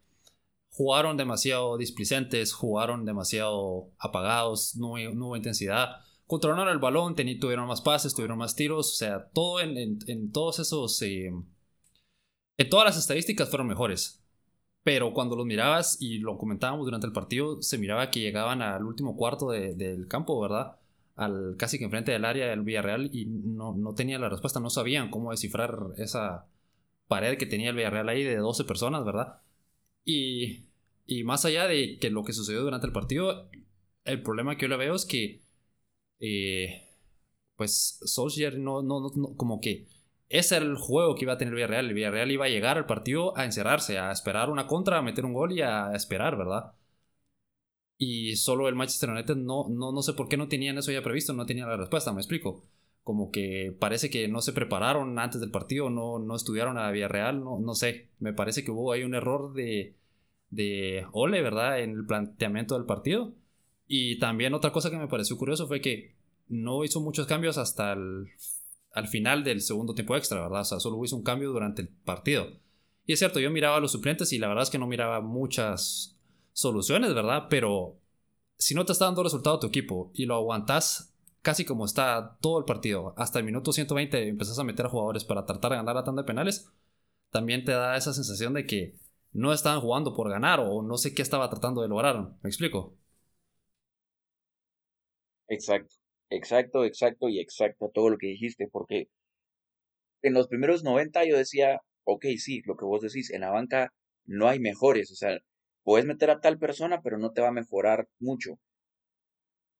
jugaron demasiado displicentes, jugaron demasiado apagados, no, hubo intensidad. Controlaron el balón, tuvieron más pases, tuvieron más tiros, o sea, todo en, todos esos... Eh, en todas las estadísticas fueron mejores. Pero cuando los mirabas, y lo comentábamos durante el partido, se miraba que llegaban al último cuarto del campo, ¿verdad? Al, casi que enfrente del área del Villarreal y no, no tenían la respuesta, no sabían cómo descifrar esa pared que tenía el Villarreal ahí de 12 personas, ¿verdad? Y, más allá de que lo que sucedió durante el partido, el problema que yo le veo es que, eh, pues, Solskjaer no, no, no, como que ese el juego que iba a tener Villarreal. El Villarreal iba a llegar al partido a encerrarse, a esperar una contra, a meter un gol y a esperar, ¿verdad? Y solo el Manchester United no, no, no sé por qué no tenían eso ya previsto, no tenían la respuesta, me explico. Como que parece que no se prepararon antes del partido, no, no estudiaron a Villarreal, no, no sé. Me parece que hubo ahí un error de, de Ole, ¿verdad? En el planteamiento del partido. Y también otra cosa que me pareció curioso fue que no hizo muchos cambios hasta el al final del segundo tiempo extra, ¿verdad? O sea, solo hizo un cambio durante el partido. Y es cierto, yo miraba a los suplentes y la verdad es que no miraba muchas soluciones, ¿verdad? Pero si no te está dando resultado tu equipo y lo aguantas casi como está todo el partido, hasta el minuto 120 empezás a meter a jugadores para tratar de ganar la tanda de penales, también te da esa sensación de que no estaban jugando por ganar o no sé qué estaba tratando de lograr. ¿Me explico? Exacto, exacto, exacto y exacto todo lo que dijiste, porque en los primeros 90 yo decía, ok, sí, lo que vos decís, en la banca no hay mejores, o sea, puedes meter a tal persona, pero no te va a mejorar mucho.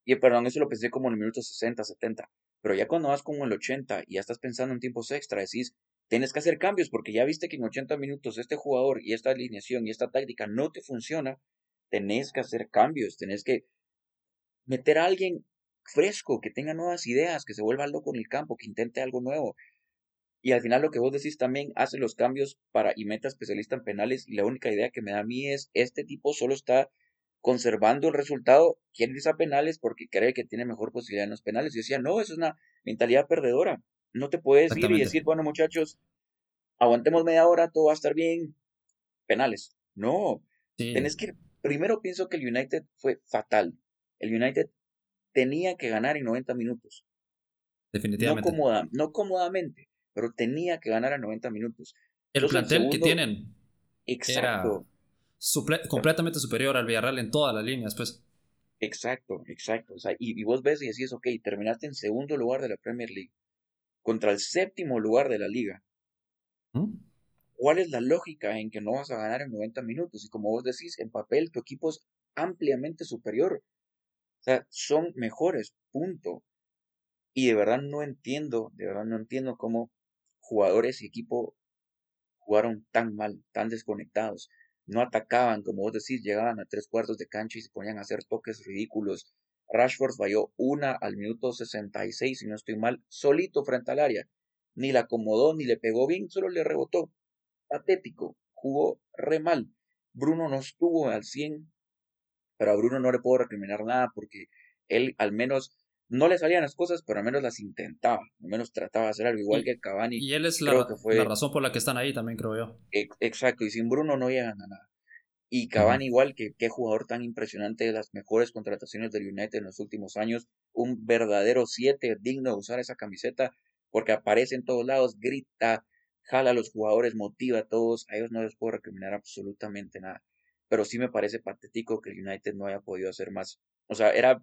Y perdón, eso lo pensé como en el minuto 60, 70. Pero ya cuando vas como en el 80 y ya estás pensando en tiempos extra, decís, tienes que hacer cambios porque ya viste que en 80 minutos este jugador y esta alineación y esta táctica no te funciona, tenés que hacer cambios, tenés que meter a alguien fresco, que tenga nuevas ideas, que se vuelva loco en el campo, que intente algo nuevo. Y al final lo que vos decís también hace los cambios para y meta especialista en penales y la única idea que me da a mí es este tipo solo está conservando el resultado, quiere irse a penales porque cree que tiene mejor posibilidad en los penales. Y decía, no, es una mentalidad perdedora. No te puedes ir y decir, bueno, muchachos, aguantemos media hora, todo va a estar bien. Penales. No. Tenés que Primero pienso que el United fue fatal. El United tenía que ganar en 90 minutos. Definitivamente. No, no cómodamente, pero tenía que ganar en 90 minutos. El plantel que tienen. Exacto. Completamente superior al Villarreal en todas las líneas, pues. Exacto, exacto. O sea, y, y, vos ves y decís, ok, terminaste en segundo lugar de la Premier League contra el séptimo lugar de la liga. ¿Mm? ¿Cuál es la lógica en que no vas a ganar en 90 minutos? Y como vos decís, en papel tu equipo es ampliamente superior. O sea, son mejores, punto. Y de verdad no entiendo, de verdad no entiendo cómo jugadores y equipo jugaron tan mal, tan desconectados. No atacaban, como vos decís, llegaban a tres cuartos de cancha y se ponían a hacer toques ridículos. Rashford falló una al minuto 66, si no estoy mal, solito frente al área. Ni la acomodó, ni le pegó bien, solo le rebotó. Patético, jugó re mal. Bruno no estuvo al 100, pero a Bruno no le puedo recriminar nada porque él al menos no le salían las cosas, pero al menos las intentaba, al menos trataba de hacer algo igual que Cavani. Y él es la, la, razón por la que están ahí también, creo yo. Exacto, y sin Bruno no llegan a nada. Y Cavani igual, que qué jugador tan impresionante de las mejores contrataciones del United en los últimos años, un verdadero 7 digno de usar esa camiseta, porque aparece en todos lados, grita, jala a los jugadores, motiva a todos, a ellos no les puedo recriminar absolutamente nada. Pero sí me parece patético que el United no haya podido hacer más. O sea, era,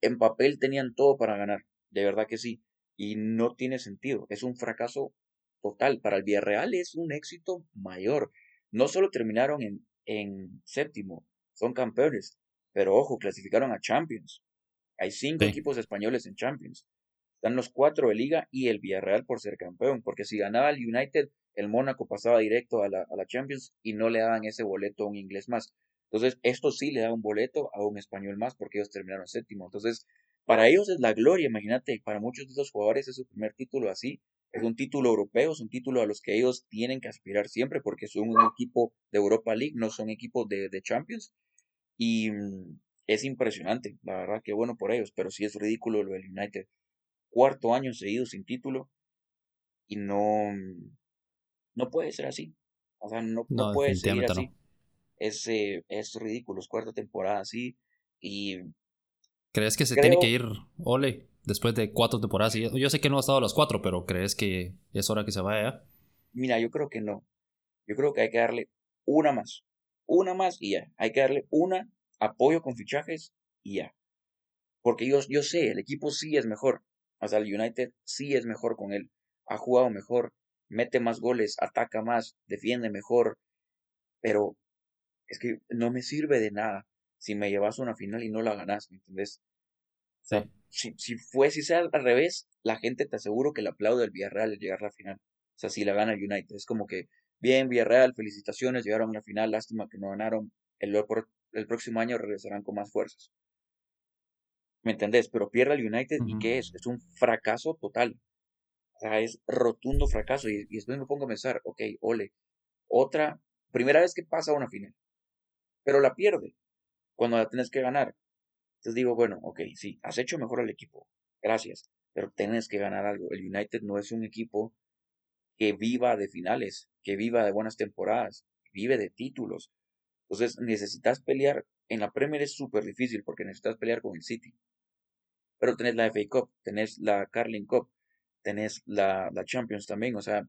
en papel tenían todo para ganar, de verdad que sí. Y no tiene sentido, es un fracaso total. Para el Villarreal es un éxito mayor. No solo terminaron en, en séptimo, son campeones, pero ojo, clasificaron a Champions. Hay cinco equipos españoles en Champions. Están los cuatro de liga y el Villarreal por ser campeón, porque si ganaba el United, el Mónaco pasaba directo a la, a la Champions y no le daban ese boleto a un inglés más. Entonces, esto sí le da un boleto a un español más porque ellos terminaron séptimo. Entonces, para ellos es la gloria, imagínate, para muchos de esos jugadores es su primer título así. Es un título europeo, es un título a los que ellos tienen que aspirar siempre porque son un equipo de Europa League, no son equipos de, de Champions. Y mm, es impresionante, la verdad que bueno por ellos, pero sí es ridículo lo del United. Cuarto año seguido sin título y no, mm, no puede ser así. O sea, no, no, puede ser así. Es, es ridículo, es cuarta temporada así y... ¿Crees que se tiene que ir Ole después de cuatro temporadas? Yo sé que no ha estado a las cuatro, pero ¿crees que es hora que se vaya? Mira, yo creo que no. Yo creo que hay que darle una más. Una más y ya. Hay que darle una apoyo con fichajes y ya. Porque yo, yo sé, el equipo sí es mejor. O sea, el United sí es mejor con él. Ha jugado mejor, mete más goles, ataca más, defiende mejor. Pero es que no me sirve de nada si me llevas a una final y no la ganas, ¿me entendés? O sea, si, si fue, si sea al revés, la gente te aseguro que le aplaude al Villarreal al llegar a la final. O sea, si la gana el United. Es como que, bien, Villarreal, felicitaciones, llegaron a la final, lástima que no ganaron. El, el próximo año regresarán con más fuerzas. ¿Me entendés? Pero pierde el United y ¿qué es? Es un fracaso total. O sea, es rotundo fracaso. Y, y después me pongo a pensar, ok, ole, otra, primera vez que pasa a una final pero la pierde cuando la tienes que ganar. Entonces digo, bueno, ok, sí, has hecho mejor al equipo, gracias, pero tienes que ganar algo. El United no es un equipo que viva de finales, que viva de buenas temporadas, vive de títulos. Entonces necesitas pelear, en la Premier es súper difícil porque necesitas pelear con el City. Pero tenés la FA Cup, tenés la Carling Cup, tenés la, la Champions también, o sea,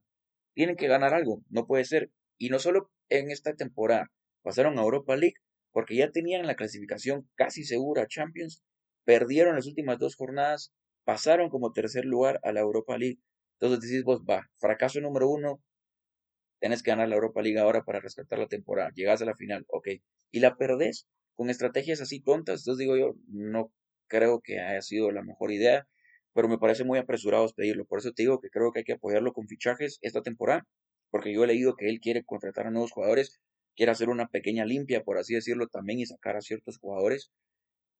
tienen que ganar algo, no puede ser. Y no solo en esta temporada, pasaron a Europa League porque ya tenían la clasificación casi segura a Champions, perdieron las últimas dos jornadas, pasaron como tercer lugar a la Europa League. Entonces decís vos, va, fracaso número uno, tenés que ganar la Europa League ahora para rescatar la temporada, llegás a la final, ok, y la perdés con estrategias así tontas, entonces digo yo, no creo que haya sido la mejor idea, pero me parece muy apresurado pedirlo, por eso te digo que creo que hay que apoyarlo con fichajes esta temporada, porque yo he leído que él quiere contratar a nuevos jugadores, quiere hacer una pequeña limpia, por así decirlo, también y sacar a ciertos jugadores.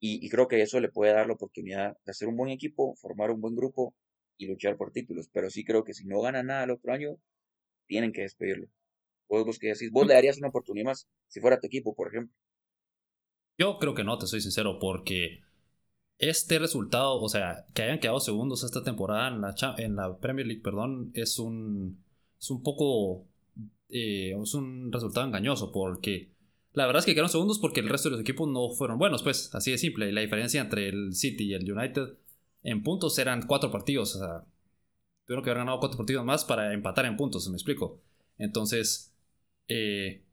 Y, creo que eso le puede dar la oportunidad de hacer un buen equipo, formar un buen grupo y luchar por títulos. Pero sí creo que si no gana nada el otro año, tienen que despedirlo. Vos, vos que decís, vos le darías una oportunidad más si fuera tu equipo, por ejemplo. Yo creo que no, te soy sincero, porque este resultado, o sea, que hayan quedado segundos esta temporada en la, en la Premier League, perdón, es un, es un poco eh, es un resultado engañoso porque la verdad es que quedaron segundos porque el resto de los equipos no fueron buenos, pues así de simple. La diferencia entre el City y el United en puntos eran cuatro partidos. O sea, tuvieron que haber ganado cuatro partidos más para empatar en puntos, me explico. Entonces, eh,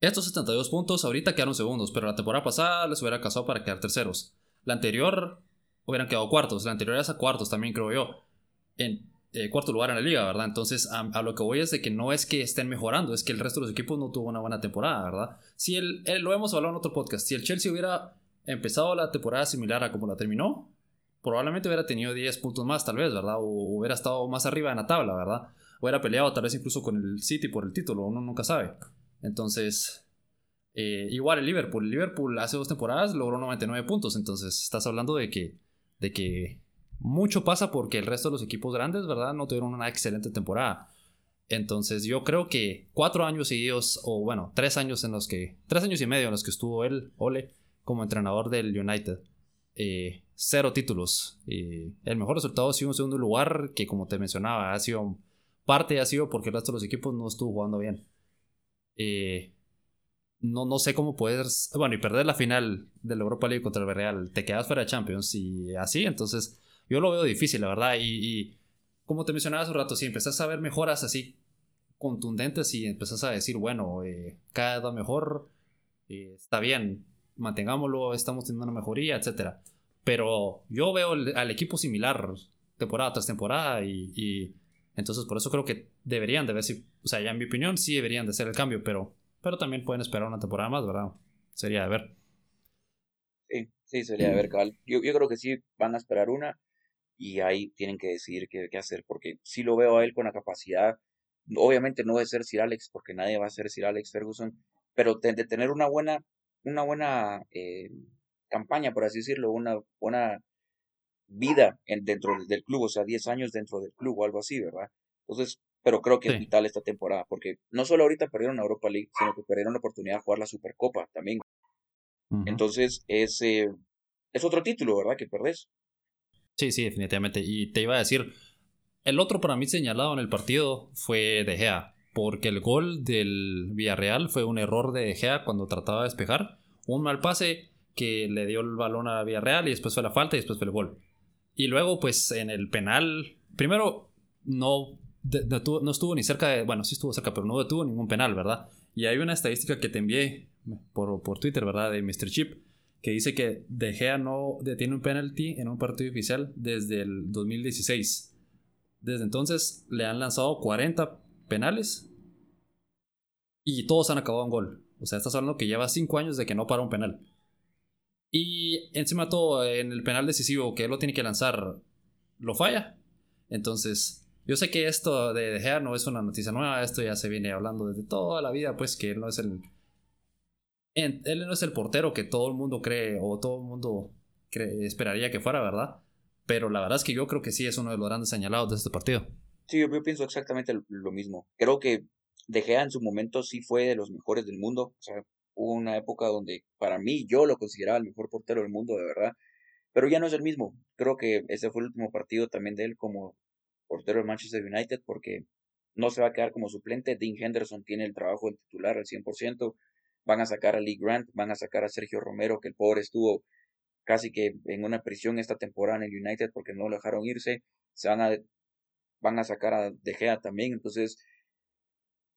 estos 72 puntos ahorita quedaron segundos, pero la temporada pasada les hubiera casado para quedar terceros. La anterior hubieran quedado cuartos, la anterior es a cuartos también creo yo. En, eh, cuarto lugar en la liga, ¿verdad? Entonces, a, lo que voy es de que no es que estén mejorando, es que el resto de los equipos no tuvo una buena temporada, ¿verdad? Si el, lo hemos hablado en otro podcast, si el Chelsea hubiera empezado la temporada similar a como la terminó, probablemente hubiera tenido 10 puntos más, tal vez, ¿verdad? O hubiera estado más arriba en la tabla, ¿verdad? Hubiera peleado tal vez incluso con el City por el título, uno nunca sabe. Entonces, eh, igual el Liverpool. El Liverpool hace dos temporadas logró 99 puntos, entonces estás hablando de que, de que mucho pasa porque el resto de los equipos grandes, ¿verdad? No tuvieron una excelente temporada. Entonces yo creo que cuatro años seguidos, o bueno, tres años en los que, tres años y medio en los que estuvo él, Ole, como entrenador del United, eh, cero títulos. Y el mejor resultado ha sido un segundo lugar que como te mencionaba, ha sido parte ha sido porque el resto de los equipos no estuvo jugando bien. Eh, no, no sé cómo puedes, bueno, y perder la final de la Europa League contra el Real, te quedas fuera de Champions y así, entonces yo lo veo difícil, la verdad. Y, como te mencionaba hace un rato, si empezás a ver mejoras así contundentes y empezás a decir, bueno, eh, cada mejor, eh, está bien, mantengámoslo, estamos teniendo una mejoría, etc. Pero yo veo al equipo similar temporada tras temporada y, entonces por eso creo que deberían de ver si, o sea, ya en mi opinión sí deberían de hacer el cambio, pero, pero también pueden esperar una temporada más, ¿verdad? Sería de ver. Sí, sí, sería de ver, cabal. Yo, yo creo que sí van a esperar una y ahí tienen que decidir qué, qué hacer, porque sí lo veo a él con la capacidad, obviamente no de ser Sir Alex, porque nadie va a ser Sir Alex Ferguson, pero de, tener una buena, una buena eh, campaña, por así decirlo, una buena vida en, dentro del club, o sea, 10 años dentro del club o algo así, ¿verdad? Entonces, pero creo que es vital esta temporada, porque no solo ahorita perdieron la Europa League, sino que perdieron la oportunidad de jugar la Supercopa también. Entonces, es, eh, es otro título, ¿verdad? Que perdés. Sí, sí, definitivamente. Y te iba a decir, el otro para mí señalado en el partido fue De Gea, porque el gol del Villarreal fue un error de De Gea cuando trataba de despejar, un mal pase que le dio el balón a Villarreal y después fue la falta y después fue el gol. Y luego, pues en el penal, primero no, no estuvo ni cerca de, bueno, sí estuvo cerca, pero no detuvo ningún penal, ¿verdad? Y hay una estadística que te envié por, por Twitter, ¿verdad? De Mr. Chip, que dice que De Gea no detiene un penalti en un partido oficial desde el 2016. Desde entonces le han lanzado 40 penales y todos han acabado en gol. O sea, estás hablando que lleva 5 años de que no para un penal. Y encima todo, en el penal decisivo que él lo tiene que lanzar, lo falla. Entonces, yo sé que esto de De Gea no es una noticia nueva, esto ya se viene hablando desde toda la vida, pues que él no es el... Él no es el portero que todo el mundo cree o todo el mundo esperaría que fuera, ¿verdad? Pero la verdad es que yo creo que sí es uno de los grandes señalados de este partido. Sí, yo, pienso exactamente lo mismo. Creo que De Gea en su momento sí fue de los mejores del mundo. O sea, Hubo una época donde para mí yo lo consideraba el mejor portero del mundo, de verdad. Pero ya no es el mismo. Creo que ese fue el último partido también de él como portero de Manchester United porque no se va a quedar como suplente. Dean Henderson tiene el trabajo del titular al 100%. Van a sacar a Lee Grant, van a sacar a Sergio Romero, que el pobre estuvo casi que en una prisión esta temporada en el United porque no lo dejaron irse. Se van a, van a sacar a De Gea también. Entonces,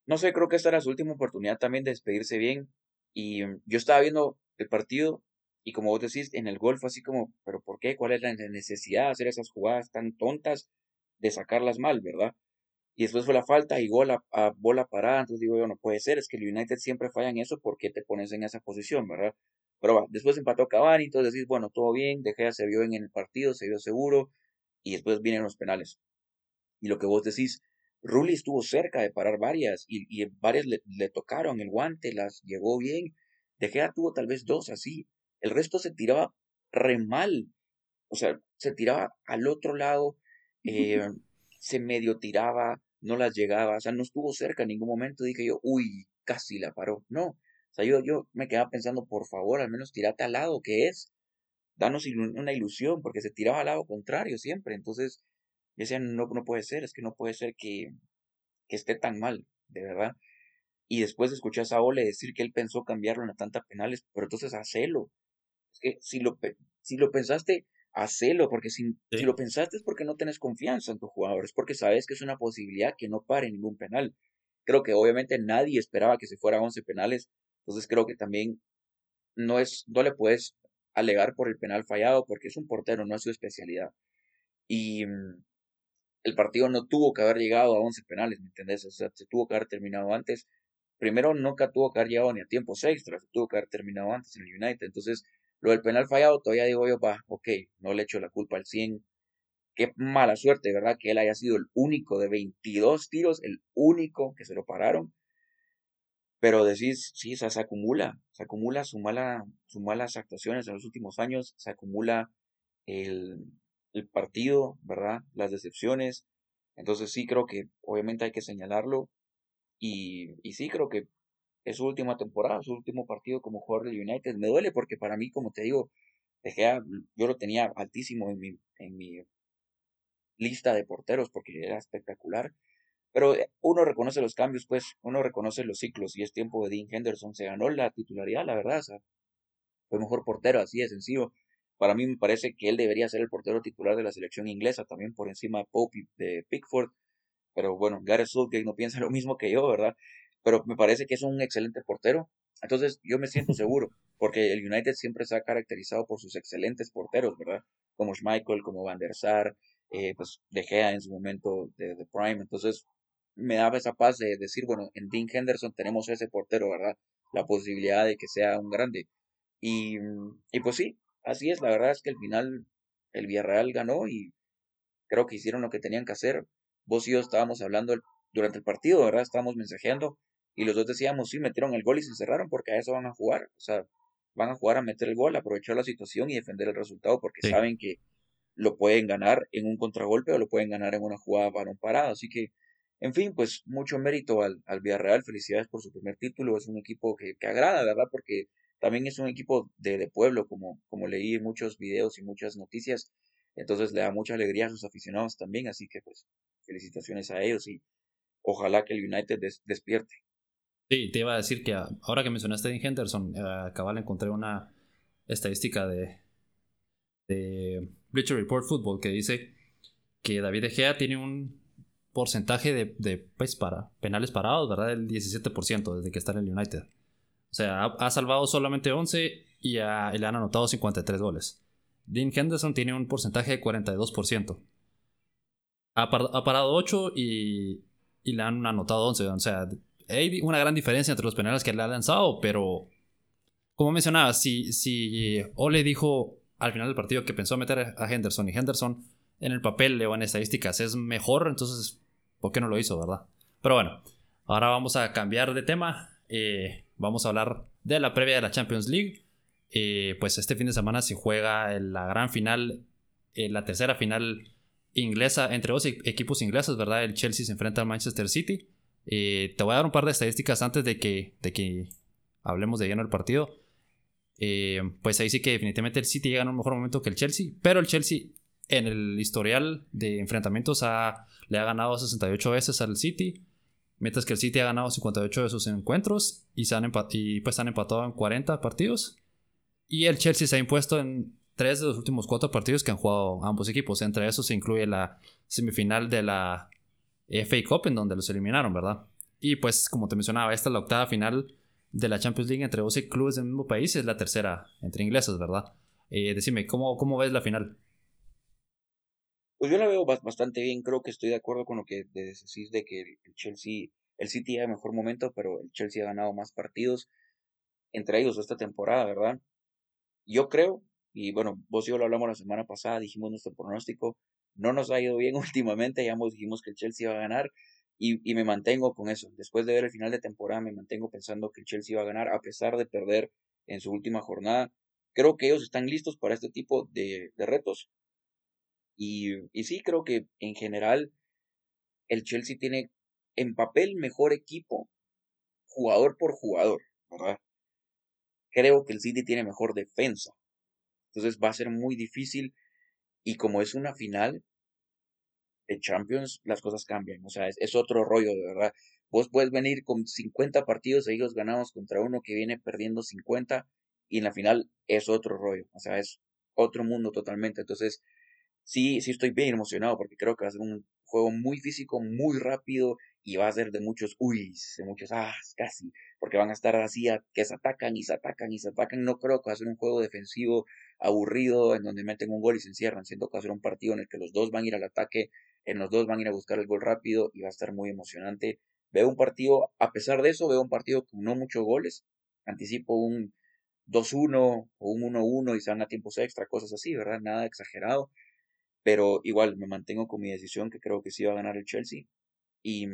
no sé, creo que esta era su última oportunidad también de despedirse bien. Y mm, yo estaba viendo el partido y como vos decís, en el gol fue así como, pero ¿por qué? ¿Cuál es la necesidad de hacer esas jugadas tan tontas de sacarlas mal, verdad? Y después fue la falta y gol a, bola parada, entonces digo yo, no puede ser, es que el United siempre falla en eso, ¿por qué te pones en esa posición, verdad? Pero va, después empató Cavani, entonces decís, bueno, todo bien, De Gea se vio en el partido, se vio seguro, y después vienen los penales. Y lo que vos decís, Rulli estuvo cerca de parar varias y, y varias le, le, tocaron el guante, las llegó bien. De Gea tuvo tal vez dos así. El resto se tiraba re mal. O sea, se tiraba al otro lado, [LAUGHS] eh, se medio tiraba, no las llegaba. O sea, no estuvo cerca en ningún momento. Dije yo, uy, casi la paró. No. O sea, yo, yo me quedaba pensando, por favor, al menos tirate al lado que es. Danos una ilusión, porque se tiraba al lado contrario siempre. Entonces, decían, no, no puede ser, es que no puede ser que, que esté tan mal, de verdad. Y después escuché a Saole decir que él pensó cambiarlo en tantas penales, pero entonces hacelo. Es que si lo, si lo pensaste, hacelo, porque si, si lo pensaste es porque no tenés confianza en tu jugador, es porque sabes que es una posibilidad que no pare ningún penal. Creo que obviamente nadie esperaba que se fuera a 11 penales, entonces creo que también no, es, no le puedes alegar por el penal fallado, porque es un portero, no es su especialidad. Y mm, el partido no tuvo que haber llegado a 11 penales, ¿me entendés? O sea, se tuvo que haber terminado antes. Primero, nunca tuvo que haber llegado ni a tiempos extras, se tuvo que haber terminado antes en el United. Entonces, lo del penal fallado, todavía digo yo, va, ok, no le echo la culpa al 100. Qué mala suerte, ¿verdad? Que él haya sido el único de 22 tiros, el único que se lo pararon. Pero decís, sí, se acumula, se acumula su mala, sus malas actuaciones en los últimos años, se acumula el, el partido, ¿verdad? Las decepciones. Entonces sí creo que obviamente hay que señalarlo. Y, y sí creo que es su última temporada, su último partido como jugador del United. Me duele porque para mí, como te digo, yo lo tenía altísimo en mi, en mi lista de porteros porque era espectacular. Pero eh, uno reconoce los cambios, pues, uno reconoce los ciclos y es tiempo de Dean Henderson. Se ganó la titularidad, la verdad. Fue mejor portero, así de sencillo. Para mí me parece que él debería ser el portero titular de la selección inglesa, también por encima de Pope de Pickford. Pero bueno, Gareth Southgate no piensa lo mismo que yo, ¿verdad? Pero me parece que es un excelente portero. Entonces yo me siento [LAUGHS] seguro. porque el United siempre se ha caracterizado por sus excelentes porteros, ¿verdad? Como Schmeichel, como Van der Sar, eh, pues De Gea en su momento de, de, Prime. Entonces, me daba esa paz de decir, bueno, en Dean Henderson tenemos ese portero, ¿verdad? La posibilidad de que sea un grande. Y, y pues sí, así es. La verdad es que al final el Villarreal ganó y creo que hicieron lo que tenían que hacer. Vos y yo estábamos hablando durante el partido, ¿verdad? Estábamos mensajeando y los dos decíamos, sí, metieron el gol y se encerraron porque a eso van a jugar. O sea, van a jugar a meter el gol, aprovechar la situación y defender el resultado porque saben que lo pueden ganar en un contragolpe o lo pueden ganar en una jugada un parado. Así que, en fin, pues mucho mérito al, al Villarreal. Felicidades por su primer título. Es un equipo que, que agrada, ¿verdad? Porque también es un equipo de, de pueblo, como, como leí en muchos videos y muchas noticias. Entonces le da mucha alegría a sus aficionados también. Así que, pues, felicitaciones a ellos y ojalá que el United despierte. Sí, te iba a decir que ahora que mencionaste a Henderson, uh, cabal encontré una estadística de, de Bleacher Report Football que dice que David De Gea tiene un porcentaje de, de pues, para, penales parados, ¿verdad? Del 17% desde que está en el United. O sea, ha, salvado solamente 11 y, le han anotado 53 goles. Dean Henderson tiene un porcentaje de 42%. Ha, ha parado 8 y, y, le han anotado 11. O sea, hay una gran diferencia entre los penales que le ha lanzado, pero como mencionaba, si, si Ole dijo al final del partido que pensó meter a Henderson y Henderson en el papel o en estadísticas es mejor, entonces, ¿por qué no lo hizo, verdad? Pero bueno, ahora vamos a cambiar de tema. Eh, vamos a hablar de la previa de la Champions League. Eh, pues este fin de semana se juega la gran final, eh, la tercera final inglesa entre dos equipos ingleses, ¿verdad? El Chelsea se enfrenta al Manchester City. Te voy a dar un par de estadísticas antes de que, de que hablemos de lleno el partido. Eh, pues ahí sí que definitivamente el City llega en un mejor momento que el Chelsea. Pero el Chelsea en el historial de enfrentamientos le ha ganado 68 veces al City. Mientras que el City ha ganado 58 de sus encuentros y, se han y pues han empatado en 40 partidos. Y el Chelsea se ha impuesto en 3 de los últimos 4 partidos que han jugado ambos equipos. Entre esos se incluye la semifinal de la FA Cup en donde los eliminaron, ¿verdad? Y pues como te mencionaba, esta es la octava final de la Champions League entre 12 clubes del mismo país es la tercera entre ingleses, ¿verdad? Eh, decime, ¿cómo, ¿cómo ves la final? Pues yo la veo bastante bien, creo que estoy de acuerdo con lo que decís de que el Chelsea, el City ha mejor momento, pero el Chelsea ha ganado más partidos, entre ellos esta temporada, ¿verdad? Yo creo, y bueno, vos y yo lo hablamos la semana pasada, dijimos nuestro pronóstico, no nos ha ido bien [LAUGHS] últimamente, ya dijimos que el Chelsea va a ganar, y, me mantengo con eso. Después de ver el final de temporada, me mantengo pensando que el Chelsea va a ganar a pesar de perder en su última jornada. Creo que ellos están listos para este tipo de, retos. Y, y sí, creo que en general el Chelsea tiene en papel mejor equipo, jugador por jugador, ¿verdad? Creo que el City tiene mejor defensa. Entonces va a ser muy difícil. Y como es una final, de Champions las cosas cambian, o sea, es, otro rollo, de verdad. Vos puedes venir con 50 partidos seguidos ganados contra uno que viene perdiendo 50 y en la final es otro rollo, o sea, es otro mundo totalmente. Entonces, sí, sí estoy bien emocionado porque creo que va a ser un juego muy físico, muy rápido y va a ser de muchos uy, de muchos ah, casi, porque van a estar así a, que se atacan y se atacan y se atacan. No creo que va a ser un juego defensivo aburrido en donde meten un gol y se encierran. Siento que va a ser un partido en el que los dos van a ir al ataque en los dos van a ir a buscar el gol rápido y va a estar muy emocionante. Veo un partido, a pesar de eso, veo un partido con no muchos goles. Anticipo un 2-1 o un 1-1 y se van a tiempos extra, cosas así, ¿verdad? Nada exagerado. Pero igual me mantengo con mi decisión que creo que sí va a ganar el Chelsea. Y,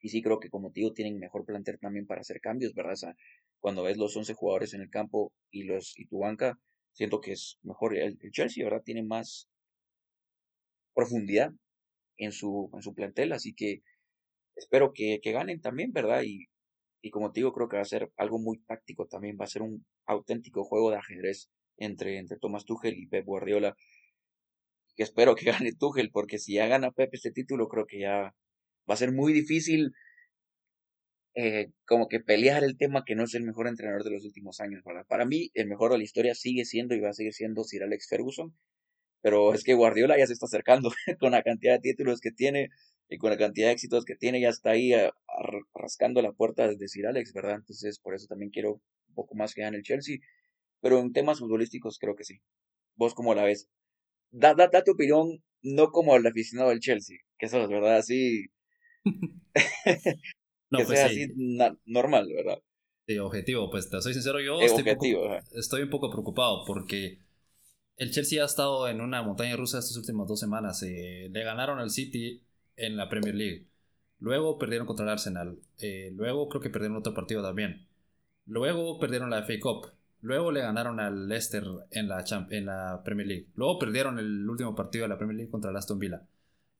y sí creo que como tío tienen mejor plantel también para hacer cambios, ¿verdad? O sea, cuando ves los 11 jugadores en el campo y, los, y tu banca, siento que es mejor el, el Chelsea, ¿verdad? Tiene más profundidad en su, en su plantel, así que espero que, que ganen también, ¿verdad? Y, y como te digo, creo que va a ser algo muy táctico también, va a ser un auténtico juego de ajedrez entre, entre Thomas Tuchel y Pep Guardiola. Espero que [LAUGHS] gane Tuchel, porque si ya gana Pep este título, creo que ya va a ser muy difícil eh, como que pelear el tema que no es el mejor entrenador de los últimos años, ¿verdad? Para mí, el mejor de la historia sigue siendo y va a seguir siendo Sir Alex Ferguson, pero es que Guardiola ya se está acercando [LAUGHS] con la cantidad de títulos que tiene y con la cantidad de éxitos que tiene, ya está ahí rascando la puerta de decir Alex, ¿verdad? Entonces, por eso también quiero poco más que gane el Chelsea, pero en temas futbolísticos creo que sí. ¿Vos cómo la ves? Da, da, tu opinión, no como el aficionado del Chelsea, que eso es verdad, así. [LAUGHS] no, que pues sea así normal, ¿verdad? Sí, objetivo, pues te soy sincero, yo estoy, estoy un poco preocupado porque el Chelsea ha estado en una montaña rusa estas últimas dos semanas. Eh, le ganaron al City en la Premier League. Luego perdieron contra el Arsenal. Eh, luego creo que perdieron otro partido también. Luego perdieron la FA Cup. Luego le ganaron al Leicester en la, en la Premier League. Luego perdieron el último partido de la Premier League contra el Aston Villa.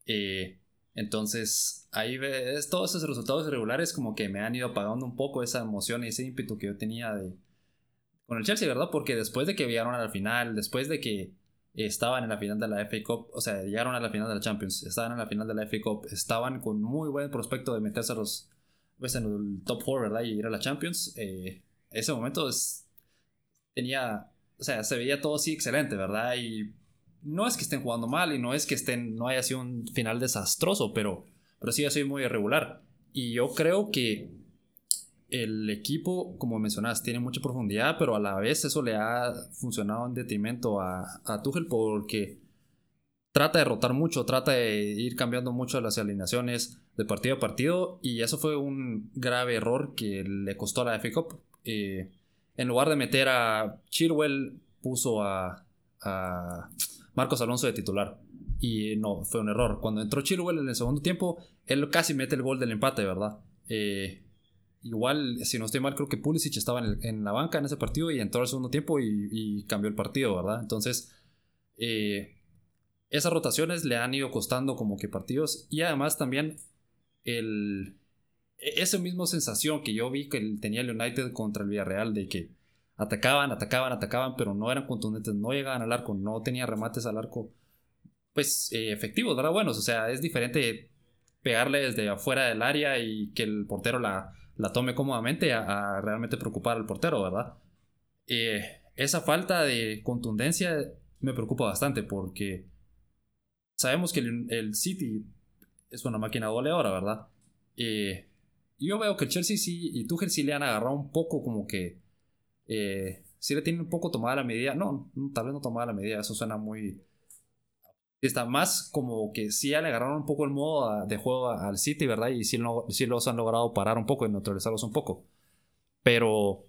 Eh, entonces, ahí ves todos esos resultados irregulares como que me han ido apagando un poco esa emoción y ese ímpetu que yo tenía de, con el Chelsea, ¿verdad? Porque después de que llegaron a la final, después de que estaban en la final de la FA Cup, o sea, llegaron a la final de la Champions, estaban en la final de la FA Cup, estaban con muy buen prospecto de meterse a los, pues, en el top 4, ¿verdad? Y ir a la Champions. Eh, ese momento es, tenía, o sea, se veía todo así excelente, ¿verdad? Y no es que estén jugando mal y no es que estén, no haya sido un final desastroso, pero, pero sí ha sido muy irregular. Y yo creo que el equipo, como mencionas, tiene mucha profundidad, pero a la vez eso le ha funcionado en detrimento a, a Tuchel porque trata de rotar mucho, trata de ir cambiando mucho las alineaciones de partido a partido y eso fue un grave error que le costó a la FA Cup. Eh, en lugar de meter a Chilwell, puso a, Marcos Alonso de titular. Y no, fue un error. Cuando entró Chilwell en el segundo tiempo, él casi mete el gol del empate, ¿verdad? Eh, Igual, si no estoy mal, creo que Pulisic estaba en, la banca en ese partido y entró al segundo tiempo y, cambió el partido, ¿verdad? Entonces, eh, esas rotaciones le han ido costando como que partidos y además también el, e, esa misma sensación que yo vi que tenía el United contra el Villarreal de que atacaban, atacaban, atacaban, pero no eran contundentes, no llegaban al arco, no tenían remates al arco, pues eh, efectivos, ¿verdad? Buenos, o sea, es diferente pegarle desde afuera del área y que el portero la la tome cómodamente a, realmente preocupar al portero, ¿verdad? Eh, esa falta de contundencia me preocupa bastante porque sabemos que el, City es una máquina goleadora, ¿verdad? Eh, yo veo que el Chelsea sí y Tuchel sí le han agarrado un poco como que eh, sí le tienen un poco tomada la medida. No, tal vez no tomada la medida, eso suena muy está más como que sí ya le agarraron un poco el modo de juego al City, ¿verdad? Y sí, los han logrado parar un poco y neutralizarlos un poco. Pero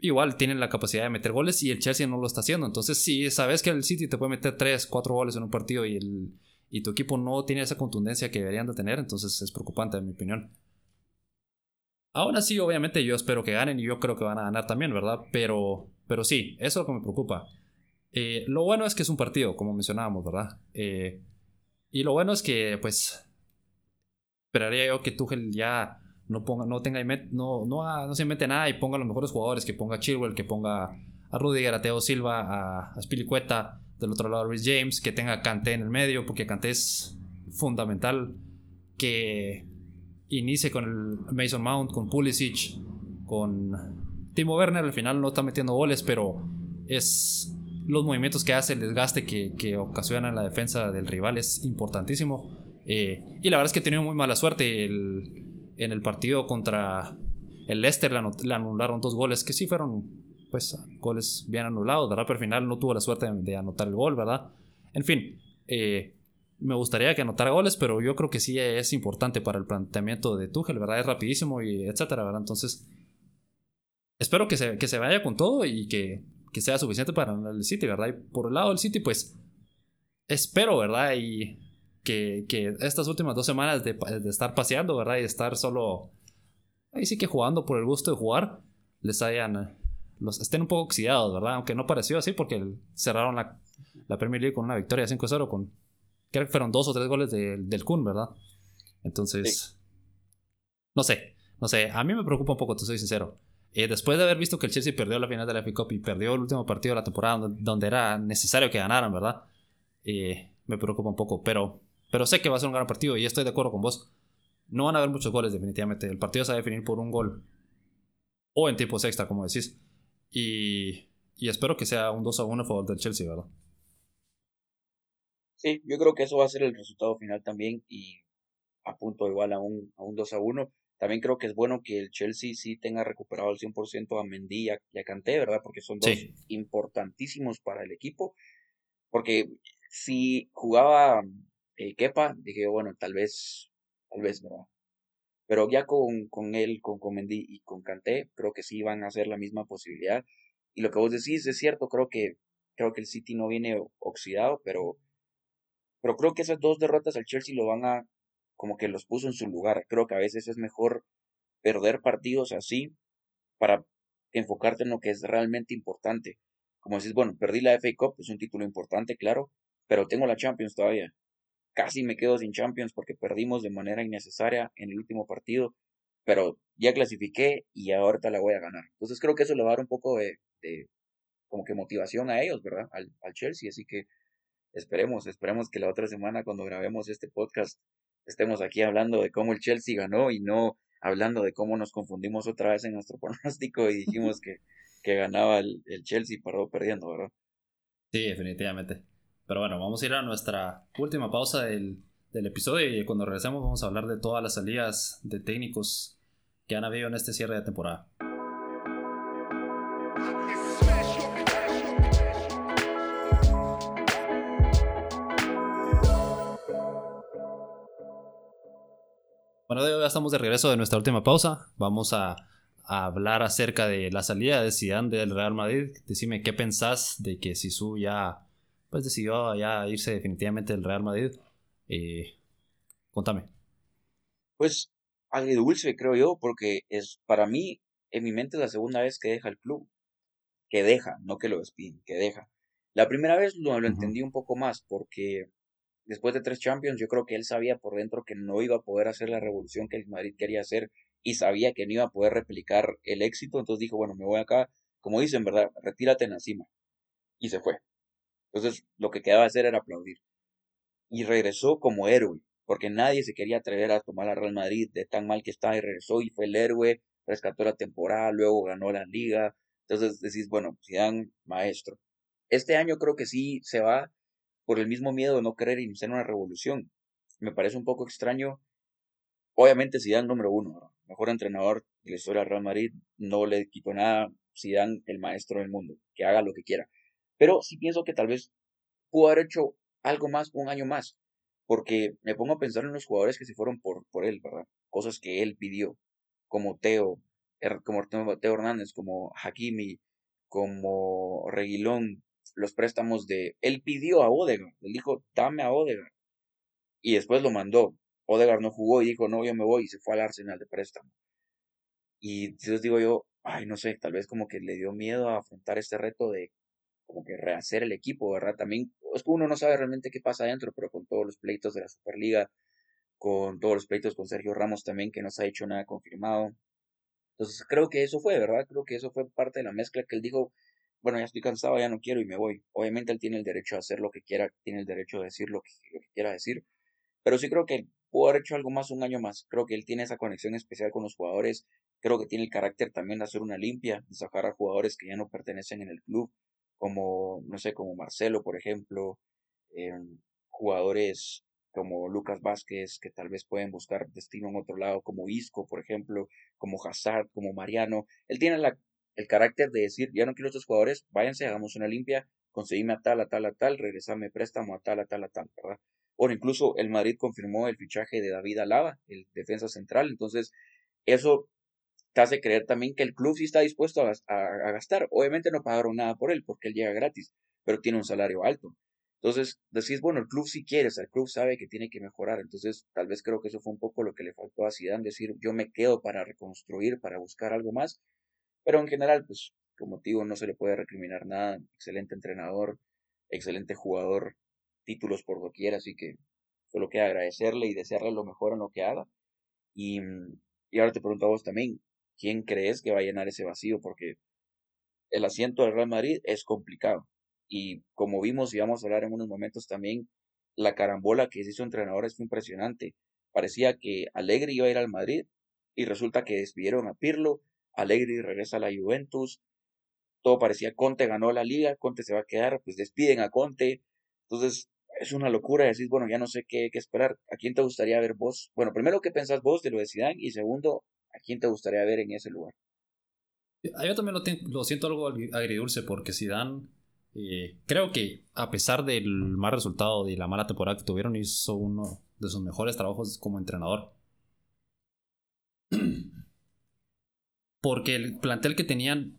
igual tienen la capacidad de meter goles y el Chelsea no lo está haciendo. Entonces, si sabes que el City te puede meter 3, 4 goles en un partido y, el, y tu equipo no tiene esa contundencia que deberían de tener, entonces es preocupante en mi opinión. Aún así, obviamente yo espero que ganen y yo creo que van a ganar también, ¿verdad? Pero, pero sí, eso es lo que me preocupa. Eh, lo bueno es que es un partido, como mencionábamos, ¿verdad? Eh, y lo bueno es que, pues, esperaría yo que Tuchel ya no ponga, no tenga, no, no, no se invente nada y ponga a los mejores jugadores, que ponga a Chilwell, que ponga a Rudiger, a Teo Silva, a, a Spilicueta, del otro lado a Rhys James, que tenga a Kanté en el medio, porque Kanté es fundamental que inicie con el Mason Mount, con Pulisic, con Timo Werner, al final no está metiendo goles, pero es los movimientos que hace, el desgaste que, que ocasiona la defensa del rival es importantísimo. Eh, y la verdad es que tenido muy mala suerte en el partido contra el Leicester. Le, anularon dos goles que sí fueron pues goles bien anulados. Pero al final no tuvo la suerte de, anotar el gol, ¿verdad? En fin, eh, me gustaría que anotara goles, pero yo creo que sí es importante para el planteamiento de Tuchel, ¿verdad? Es rapidísimo y etcétera, ¿verdad? Entonces, espero que se, que se vaya con todo y que que sea suficiente para el City, ¿verdad? Y por el lado del City, pues espero, ¿verdad? Y que, que estas últimas dos semanas de, de, estar paseando, ¿verdad? Y estar solo, ahí sí que jugando por el gusto de jugar, les hayan, los, estén un poco oxidados, ¿verdad? Aunque no pareció así porque cerraron la, la Premier League con una victoria 5-0 con, creo que fueron dos o tres goles del Kun, ¿verdad? Entonces, no sé, no sé, a mí me preocupa un poco, te soy sincero. Eh, después de haber visto que el Chelsea perdió la final de la FA Cup y perdió el último partido de la temporada donde, era necesario que ganaran, ¿verdad? Eh, me preocupa un poco, pero, pero sé que va a ser un gran partido y estoy de acuerdo con vos. No van a haber muchos goles, definitivamente. El partido se va a definir por un gol o en tiempo extra, como decís. Y, y espero que sea un 2 a 1 a favor del Chelsea, ¿verdad? Sí, yo creo que eso va a ser el resultado final también y a punto igual a un, a un 2 a 1. También creo que es bueno que el Chelsea sí tenga recuperado al 100% a Mendy y a, Kanté, ¿verdad? Porque son dos importantísimos para el equipo. Porque si jugaba eh, Kepa, dije, bueno, tal vez, tal vez, ¿verdad? Pero ya con, con él, con, con Mendy y con Kanté, creo que sí van a ser la misma posibilidad. Y lo que vos decís es cierto, creo que, creo que el City no viene oxidado, pero, pero creo que esas dos derrotas al Chelsea lo van a, como que los puso en su lugar. Creo que a veces es mejor perder partidos así para enfocarte en lo que es realmente importante. Como decís, bueno, perdí la FA Cup, es un título importante, claro, pero tengo la Champions todavía. Casi me quedo sin Champions porque perdimos de manera innecesaria en el último partido, pero ya clasifiqué y ahorita la voy a ganar. Entonces creo que eso le va a dar un poco de, de como que motivación a ellos, ¿verdad? Al, al Chelsea, así que esperemos, esperemos que la otra semana cuando grabemos este podcast estemos aquí hablando de cómo el Chelsea ganó y no hablando de cómo nos confundimos otra vez en nuestro [LAUGHS] pronóstico y dijimos que, que ganaba el, el Chelsea y paró perdiendo, ¿verdad? Sí, definitivamente. Pero bueno, vamos a ir a nuestra última pausa del, del episodio y cuando regresemos vamos a hablar de todas las salidas de técnicos que han habido en este cierre de temporada. Bueno, ya estamos de regreso de nuestra última pausa. Vamos a, hablar acerca de la salida de Zidane del Real Madrid. Decime qué pensás de que Sisu ya pues decidió ya irse definitivamente del Real Madrid. Eh, contame. Pues dulce creo yo, porque es para mí, en mi mente, es la segunda vez que deja el club. Que deja, no que lo despiden, que deja. La primera vez lo, lo entendí un poco más, porque después de tres Champions, yo creo que él sabía por dentro que no iba a poder hacer la revolución que el Madrid quería hacer y sabía que no iba a poder replicar el éxito, entonces dijo, bueno, me voy acá, como dicen, ¿verdad? Retírate en la cima. Y se fue. Entonces, lo que quedaba hacer era aplaudir. Y regresó como héroe, porque nadie se quería atrever a tomar a Real Madrid de tan mal que estaba y regresó y fue el héroe, rescató la temporada, luego ganó la liga. Entonces decís, bueno, Zidane, maestro. Este año creo que sí se va por el mismo miedo de no querer iniciar una revolución. Me parece un poco extraño. Obviamente Zidane número uno, mejor entrenador de la historia del Real Madrid, no le quito nada, Zidane el maestro del mundo, que haga lo que quiera. Pero sí pienso que tal vez pudo haber hecho algo más, un año más, porque me pongo a pensar en los jugadores que se fueron por, por él, ¿verdad? Cosas que él pidió, como Teo, como Teo Hernández, como Hakimi, como Reguilón, los préstamos de... Él pidió a Odegaard, él dijo, dame a Odegaard. Y después lo mandó. Odegaard no jugó y dijo, no, yo me voy y se fue al Arsenal de préstamo. Y entonces digo yo, ay, no sé, tal vez como que le dio miedo a afrontar este reto de como que rehacer el equipo, ¿verdad? También es que uno no sabe realmente qué pasa adentro, pero con todos los pleitos de la Superliga, con todos los pleitos con Sergio Ramos también, que no se ha hecho nada confirmado. Entonces creo que eso fue, ¿verdad? Creo que eso fue parte de la mezcla que él dijo, bueno, ya estoy cansado, ya no quiero y me voy. Obviamente él tiene el derecho a hacer lo que quiera, tiene el derecho a decir lo que, quiera decir, pero sí creo que pudo haber hecho algo más un año más. Creo que él tiene esa conexión especial con los jugadores, creo que tiene el carácter también de hacer una limpia, de sacar a jugadores que ya no pertenecen en el club, como, no sé, como Marcelo, por ejemplo, em, jugadores como Lucas Vázquez, que tal vez pueden buscar destino en otro lado, como Isco, por ejemplo, como Hazard, como Mariano. Él tiene la el carácter de decir, ya no quiero estos jugadores, váyanse, hagamos una limpia, conseguime a tal, a tal, a tal, regresame préstamo a tal, a tal, a tal, ¿verdad? O incluso el Madrid confirmó el fichaje de David Alaba, el defensa central, entonces eso te hace creer también que el club sí está dispuesto a, a, gastar. Obviamente no pagaron nada por él porque él llega gratis, pero tiene un salario alto. Entonces, decís, bueno, el club sí quiere, el club sabe que tiene que mejorar. Entonces, tal vez creo que eso fue un poco lo que le faltó a Zidane, decir, yo me quedo para reconstruir, para buscar algo más, pero en general, pues, como digo, no se le puede recriminar nada. Excelente entrenador, excelente jugador, títulos por doquier, así que solo queda agradecerle y desearle lo mejor en lo que haga. Y, y ahora te pregunto a vos también, ¿quién crees que va a llenar ese vacío? Porque el asiento del Real Madrid es complicado. Y como vimos y vamos a hablar en unos momentos también, la carambola que se hizo entrenador es impresionante. Parecía que Alegre iba a ir al Madrid y resulta que despidieron a Pirlo, Alegri regresa a la Juventus, todo parecía Conte ganó la liga, Conte se va a quedar, pues despiden a Conte. Entonces, es una locura. Decís, bueno, ya no sé qué, qué, esperar. ¿A quién te gustaría ver vos? Bueno, primero, ¿qué pensás vos de lo de Zidane? Y segundo, ¿a quién te gustaría ver en ese lugar? Ah, yo también lo, siento algo agridulce porque Zidane, eh, creo que a pesar del mal resultado y la mala temporada que tuvieron, hizo uno de sus mejores trabajos como entrenador. [CLEARS THROAT] Porque el plantel que tenían,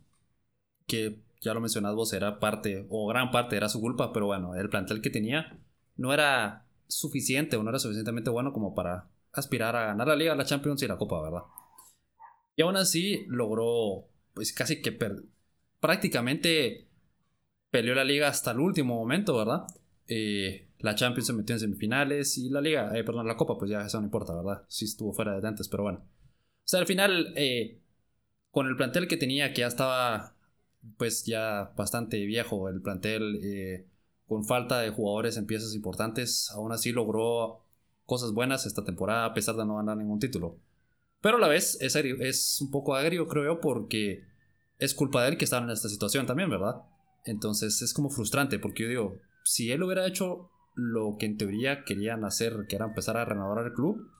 que ya lo mencionas vos, era parte, o gran parte era su culpa, pero bueno, el plantel que tenía no era suficiente o no era suficientemente bueno como para aspirar a ganar la Liga, la Champions y la Copa, ¿verdad? Y aún así logró, pues casi que prácticamente peleó la Liga hasta el último momento, ¿verdad? Eh, la Champions se metió en semifinales y la Liga, eh, perdón, la Copa, pues ya eso no importa, ¿verdad? Sí estuvo fuera de antes, pero bueno. O sea, al final, eh, con el plantel que tenía, que ya estaba pues ya bastante viejo el plantel, eh, con falta de jugadores en piezas importantes, aún así logró cosas buenas esta temporada a pesar de no ganar ningún título. Pero a la vez es, es un poco agrio, creo yo, porque es culpa de él que estaba en esta situación también, ¿verdad? Entonces es como frustrante, porque yo digo, si él hubiera hecho lo que en teoría querían hacer, que era empezar a renovar el club,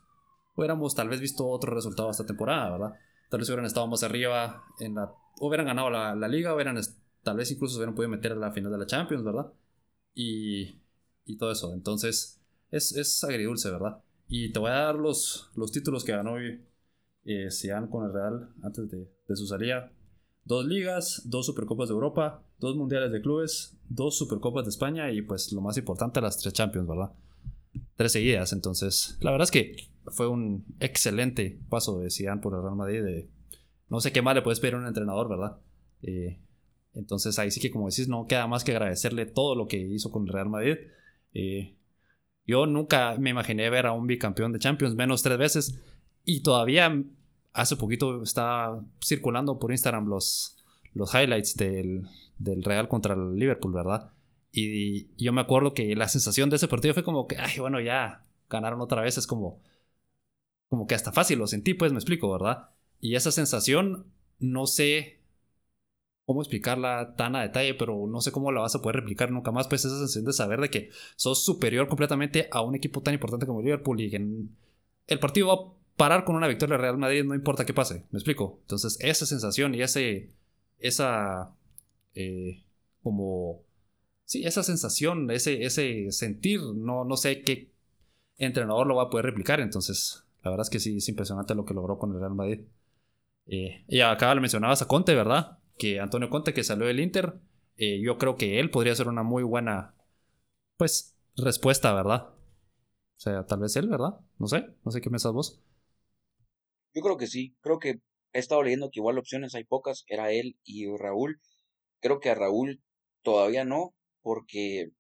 hubiéramos tal vez visto otro resultado esta temporada, ¿verdad? Tal vez hubieran estado más arriba en la. Hubieran ganado la, la liga, hubieran. Tal vez incluso se hubieran podido meter a la final de la Champions, ¿verdad? Y. Y todo eso. Entonces. Es, es agridulce, ¿verdad? Y te voy a dar los, los títulos que ganó eh, con el Real antes de, de su salida. Dos ligas, dos Supercopas de Europa, dos Mundiales de Clubes, dos Supercopas de España y pues lo más importante, las tres Champions, ¿verdad? Tres seguidas. Entonces, la verdad es que fue un excelente paso de Zidane por el Real Madrid. De, no sé qué más le puedes pedir a un entrenador, ¿verdad? Eh, entonces ahí sí que como decís, no queda más que agradecerle todo lo que hizo con el Real Madrid. Eh, yo nunca me imaginé ver a un bicampeón de Champions menos tres veces. Y todavía hace poquito estaba circulando por Instagram los, los highlights del, del Real contra el Liverpool, ¿verdad? Y yo me acuerdo que la sensación de ese partido fue como que, ay, bueno, ya ganaron otra vez. Es como, como que hasta fácil lo sentí, pues me explico, ¿verdad? Y esa sensación, no sé cómo explicarla tan a detalle, pero no sé cómo la vas a poder replicar nunca más, pues esa sensación de saber de que sos superior completamente a un equipo tan importante como Liverpool y que el partido va a parar con una victoria Real Madrid, no importa qué pase, me explico. Entonces, esa sensación y ese, esa, eh, como, sí, esa sensación, ese, ese sentir, no, no sé qué entrenador lo va a poder replicar, entonces la verdad es que sí, es impresionante lo que logró con el Real Madrid. Eh, y acá le mencionabas a Conte, ¿verdad? Que Antonio Conte, que salió del Inter, eh, yo creo que él podría ser una muy buena, pues, respuesta, ¿verdad? O sea, tal vez él, ¿verdad? No sé, no sé qué pensás vos. Yo creo que sí, creo que he estado leyendo que igual opciones hay pocas, era él y Raúl. Creo que a Raúl todavía no, porque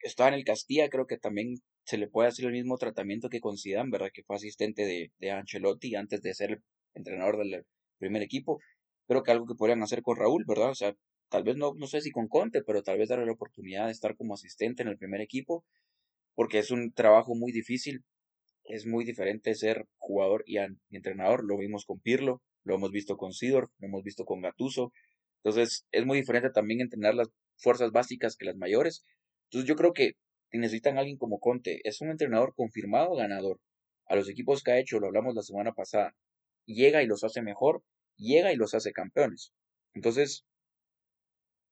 estaba en el Castilla, creo que también se le puede hacer el mismo tratamiento que con Zidane, ¿verdad? Que fue asistente de, de Ancelotti antes de ser entrenador del primer equipo. Creo que algo que podrían hacer con Raúl, ¿verdad? O sea, tal vez no, no sé si con Conte, pero tal vez darle la oportunidad de estar como asistente en el primer equipo, porque es un trabajo muy difícil. Es muy diferente ser jugador y, entrenador. Lo vimos con Pirlo, lo hemos visto con Sidor, lo hemos visto con Gatuso. Entonces, es muy diferente también entrenar las fuerzas básicas que las mayores. Entonces, yo creo que y necesitan a alguien como Conte. Es un entrenador confirmado ganador. A los equipos que ha hecho, lo hablamos la semana pasada, llega y los hace mejor, llega y los hace campeones. Entonces,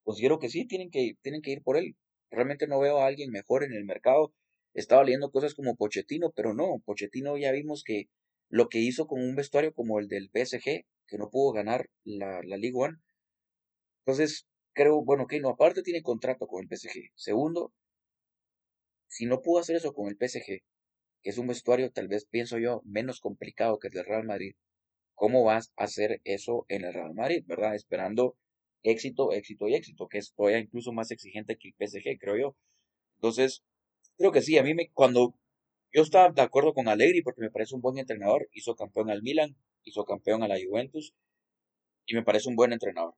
considero que sí, tienen que, tienen que ir por él. Realmente no veo a alguien mejor en el mercado. Estaba leyendo cosas como Pochettino, pero no, Pochettino ya vimos que lo que hizo con un vestuario como el del PSG, que no pudo ganar la, la League One. Entonces, creo, bueno, que no, aparte tiene contrato con el PSG. Segundo, si no pudo hacer eso con el PSG, que es un vestuario tal vez pienso yo menos complicado que el del Real Madrid, ¿cómo vas a hacer eso en el Real Madrid, verdad? Esperando éxito, éxito y éxito, que es todavía incluso más exigente que el PSG, creo yo. Entonces, creo que sí, a mí me, cuando yo estaba de acuerdo con Allegri porque me parece un buen entrenador, hizo campeón al Milan, hizo campeón a la Juventus y me parece un buen entrenador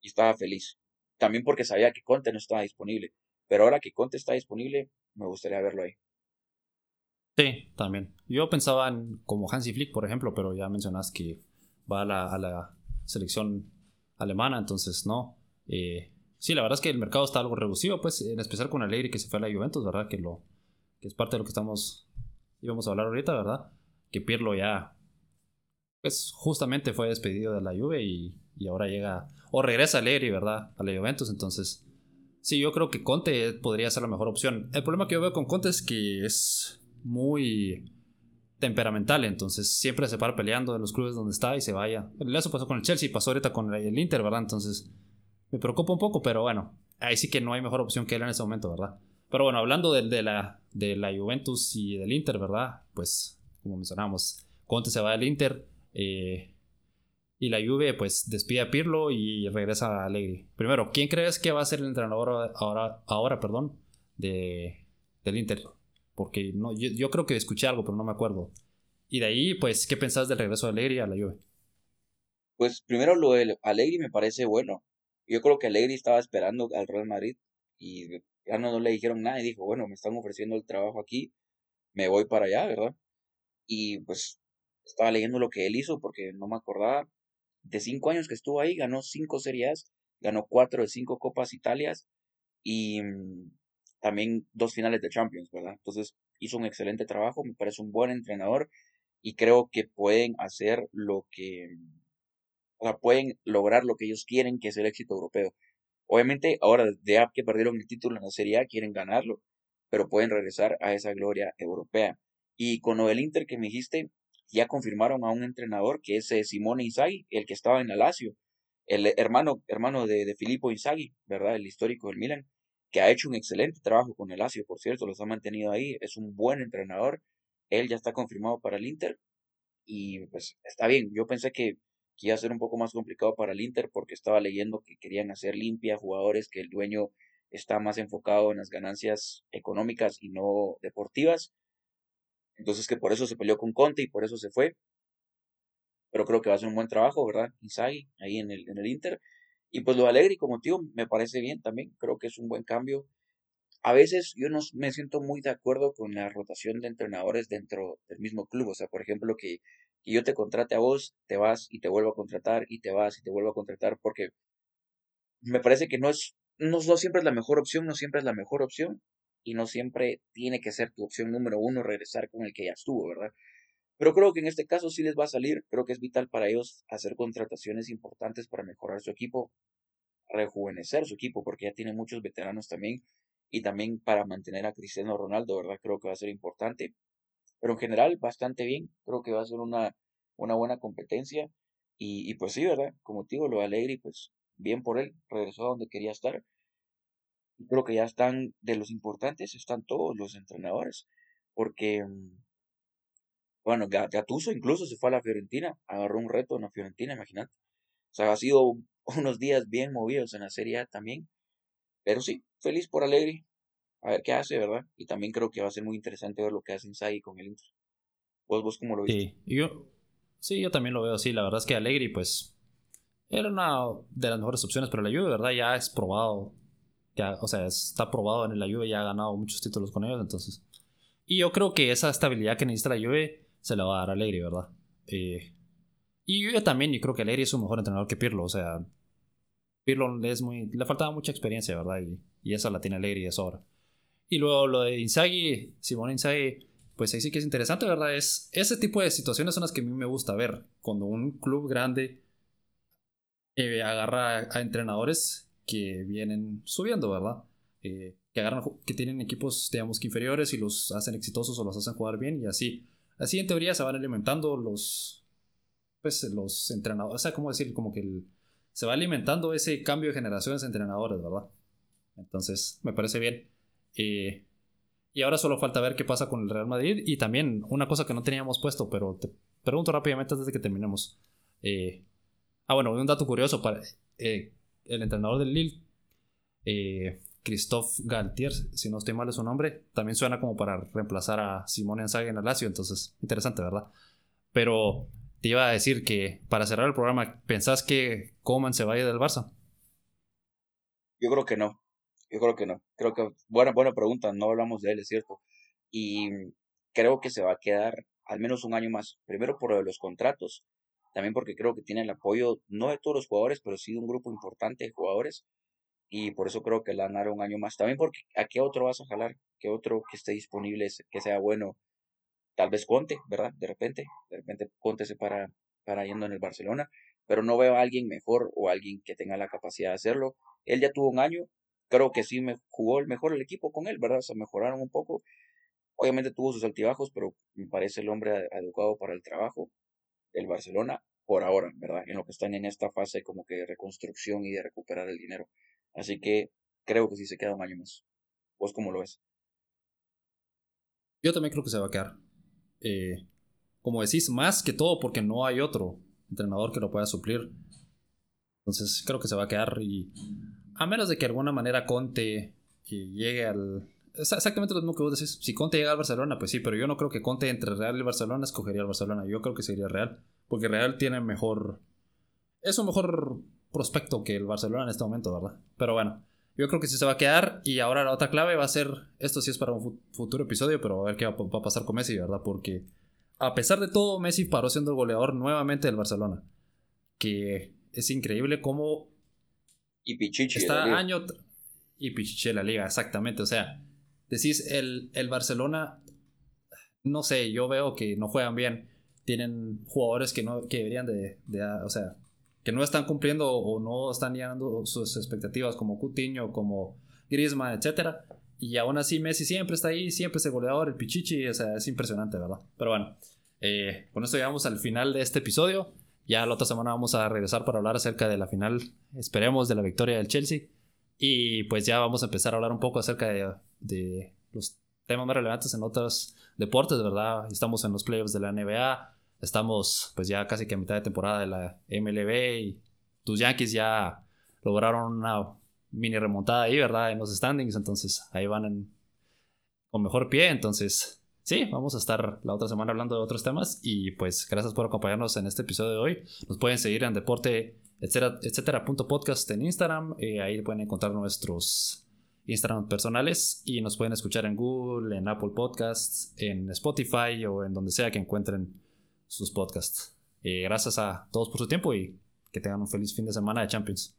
y estaba feliz. También porque sabía que Conte no estaba disponible, pero ahora que Conte está disponible, me gustaría verlo ahí. Sí, también. Yo pensaba en como Hansi Flick, por ejemplo, pero ya mencionas que va a la, selección alemana, entonces no. Eh, sí, la verdad es que el mercado está algo reducido, pues, en especial con Alegre que se fue a la Juventus, ¿verdad? Que, lo, que es parte de lo que estamos, íbamos a hablar ahorita, ¿verdad? Que Pirlo ya, pues, justamente fue despedido de la Juve y, y ahora llega, o regresa Alegre, ¿verdad? A la Juventus, entonces, sí, yo creo que Conte podría ser la mejor opción. El problema que yo veo con Conte es que es muy temperamental, entonces siempre se para peleando en los clubes donde está y se vaya. Eso pasó con el Chelsea, pasó ahorita con el Inter, ¿verdad? Entonces me preocupa un poco, pero bueno, ahí sí que no hay mejor opción que él en ese momento, ¿verdad? Pero bueno, hablando de, de, la, de la Juventus y del Inter, ¿verdad? Pues como mencionamos, Conte se va del Inter eh, y la Juve pues despide a Pirlo y regresa a Allegri. Primero, ¿quién crees que va a ser el entrenador ahora, ahora perdón, de, del Inter? Porque no, yo, creo que escuché algo, pero no me acuerdo. Y de ahí, pues, ¿qué pensás del regreso de Allegri a la Juve? Pues primero lo de Allegri me parece bueno. Yo creo que Allegri estaba esperando al Real Madrid y ya no, le dijeron nada y dijo, bueno, me están ofreciendo el trabajo aquí, me voy para allá, ¿verdad? Y pues estaba leyendo lo que él hizo porque no me acordaba. De cinco años que estuvo ahí, ganó cinco series, ganó cuatro de cinco Copas Italias y mm, también dos finales de Champions, ¿verdad? Entonces hizo un excelente trabajo, me parece un buen entrenador y creo que pueden hacer lo que, o sea, pueden lograr lo que ellos quieren, que es el éxito europeo. Obviamente, ahora ya que perdieron el título en la Serie A, quieren ganarlo, pero pueden regresar a esa gloria europea. Y con lo Inter que me dijiste, ya confirmaron a un entrenador que es eh, Simone Inzaghi, el que estaba en la Lazio, el hermano, hermano de, de Filippo Inzaghi, ¿verdad? El histórico del Milan que ha hecho un excelente trabajo con el Lazio, por cierto, los ha mantenido ahí, es un buen entrenador, él ya está confirmado para el Inter y pues está bien, yo pensé que, iba a ser un poco más complicado para el Inter porque estaba leyendo que querían hacer limpia jugadores, que el dueño está más enfocado en las ganancias económicas y no deportivas, entonces que por eso se peleó con Conte y por eso se fue, pero creo que va a ser un buen trabajo, ¿verdad? Inzaghi ahí en el, en el Inter. Y pues lo alegre como tío me parece bien también, creo que es un buen cambio. A veces yo no me siento muy de acuerdo con la rotación de entrenadores dentro del mismo club. O sea, por ejemplo, que, que yo te contrate a vos, te vas y te vuelvo a contratar y te vas y te vuelvo a contratar porque me parece que no es, no, no siempre es la mejor opción, no siempre es la mejor opción y no siempre tiene que ser tu opción número uno regresar con el que ya estuvo, ¿verdad? Pero creo que en este caso sí les va a salir, creo que es vital para ellos hacer contrataciones importantes para mejorar su equipo, rejuvenecer su equipo, porque ya tiene muchos veteranos también, y también para mantener a Cristiano Ronaldo, ¿verdad? Creo que va a ser importante. Pero en general, bastante bien, creo que va a ser una, una buena competencia. Y, y pues sí, ¿verdad? Como te digo, lo alegre y pues bien por él, regresó a donde quería estar. Creo que ya están, de los importantes, están todos los entrenadores, porque mm, bueno, Gattuso incluso se fue a la Fiorentina, agarró un reto en la Fiorentina, imagínate. O sea, ha sido [LAUGHS] unos días bien movidos en la Serie A también. Pero sí, feliz por Alegri. A ver qué hace, ¿verdad? Y también creo que va a ser muy interesante ver lo que hace Inzaghi con el Inter. ¿Vos, vos cómo lo viste? Sí, yo, sí, yo también lo veo así. La verdad es que Alegri, pues, era una de las mejores opciones, pero la Juve, ¿verdad? Ya es probado. Ya, o sea, está probado en la Juve, ya ha ganado muchos títulos con ellos, entonces. Y yo creo que esa estabilidad que necesita la Juve se la va a dar a Alegri, ¿verdad? Eh, y yo también, yo creo que Alegri es un mejor entrenador que Pirlo, o sea, Pirlo es le faltaba mucha experiencia, ¿verdad? Y, y esa la tiene Alegri de sobra. Y luego lo de Inzaghi, Simón Inzaghi, pues ahí sí que es interesante, ¿verdad? Es, ese tipo de situaciones son las que a mí me gusta ver, cuando un club grande eh, agarra a entrenadores que vienen subiendo, ¿verdad? Eh, que agarran, que tienen equipos, digamos que inferiores y los hacen exitosos o los hacen jugar bien y así. Así en teoría se van alimentando los, pues, los entrenadores, o sea, ¿cómo decir? Como que se va alimentando ese cambio de generaciones de entrenadores, ¿verdad? Entonces, me parece bien. Eh, y ahora solo falta ver qué pasa con el Real Madrid. Y también una cosa que no teníamos puesto, pero te pregunto rápidamente antes de que terminemos. Eh, ah, bueno, un dato curioso para el entrenador del Lille. Christophe Galtier, si no estoy mal es su nombre, también suena como para reemplazar a Simone Inzaghi en el Lazio, entonces interesante, ¿verdad? Pero te iba a decir que para cerrar el programa, ¿pensás que Coman se vaya del Barça? Yo creo que no, yo creo que no. Creo que, buena, buena pregunta, no hablamos de él, es cierto. Y creo que se va a quedar al menos un año más. Primero por los contratos, también porque creo que tiene el apoyo, no de todos los jugadores, pero sí de un grupo importante de jugadores y por eso creo que le van a dar un año más. También porque ¿a qué otro vas a jalar? ¿Qué otro que esté disponible, que sea bueno? Tal vez Conte, ¿verdad? De repente, de repente Conte se para, para yendo en el Barcelona, pero no veo a alguien mejor o alguien que tenga la capacidad de hacerlo. Él ya tuvo un año, creo que sí me jugó el mejor el equipo con él, ¿verdad? Se mejoraron un poco. Obviamente tuvo sus altibajos, pero me parece el hombre adecuado para el trabajo del Barcelona por ahora, ¿verdad? En lo que están en esta fase como que de reconstrucción y de recuperar el dinero. Así que creo que sí se queda un año más. ¿Vos cómo lo ves? Yo también creo que se va a quedar. Eh, como decís, más que todo porque no hay otro entrenador que lo pueda suplir. Entonces creo que se va a quedar y a menos de que de alguna manera Conte llegue al... exactamente lo mismo que vos decís. Si Conte llega al Barcelona, pues sí, pero yo no creo que Conte entre Real y Barcelona escogería al Barcelona. Yo creo que sería Real. Porque Real tiene mejor... Es un mejor prospecto que el Barcelona en este momento, ¿verdad? Pero bueno, yo creo que sí se va a quedar. Y ahora la otra clave va a ser, esto sí es para un futuro episodio, pero a ver qué va, a pasar con Messi, ¿verdad? Porque a pesar de todo, Messi paró siendo el goleador nuevamente del Barcelona. Que es increíble cómo... Y Pichichi. Está año... Y Pichichi de la liga, exactamente. O sea, decís, el, el Barcelona, no sé, yo veo que no juegan bien. Tienen jugadores que no que deberían de, de o sea, que no están cumpliendo o no están llenando sus expectativas como Coutinho, como Griezmann, etc. Y aún así Messi siempre está ahí, siempre es el goleador, el pichichi, o sea, es impresionante, ¿verdad? Pero bueno, eh, con esto llegamos al final de este episodio. Ya la otra semana vamos a regresar para hablar acerca de la final, esperemos, de la victoria del Chelsea. Y pues ya vamos a empezar a hablar un poco acerca de, de los temas más relevantes en otros deportes, ¿verdad? Estamos en los playoffs de la NBA, Estamos pues ya casi que a mitad de temporada de la MLB y tus Yankees ya lograron una mini remontada ahí, ¿verdad? En los standings, entonces ahí van con mejor pie, entonces sí, vamos a estar la otra semana hablando de otros temas y pues gracias por acompañarnos en este episodio de hoy. Nos pueden seguir en deporte, etcétera, etcétera, punto podcast en Instagram, eh, ahí pueden encontrar nuestros Instagram personales y nos pueden escuchar en Google, en Apple Podcasts, en Spotify o en donde sea que encuentren sus podcasts. Eh, gracias a todos por su tiempo y que tengan un feliz fin de semana de Champions.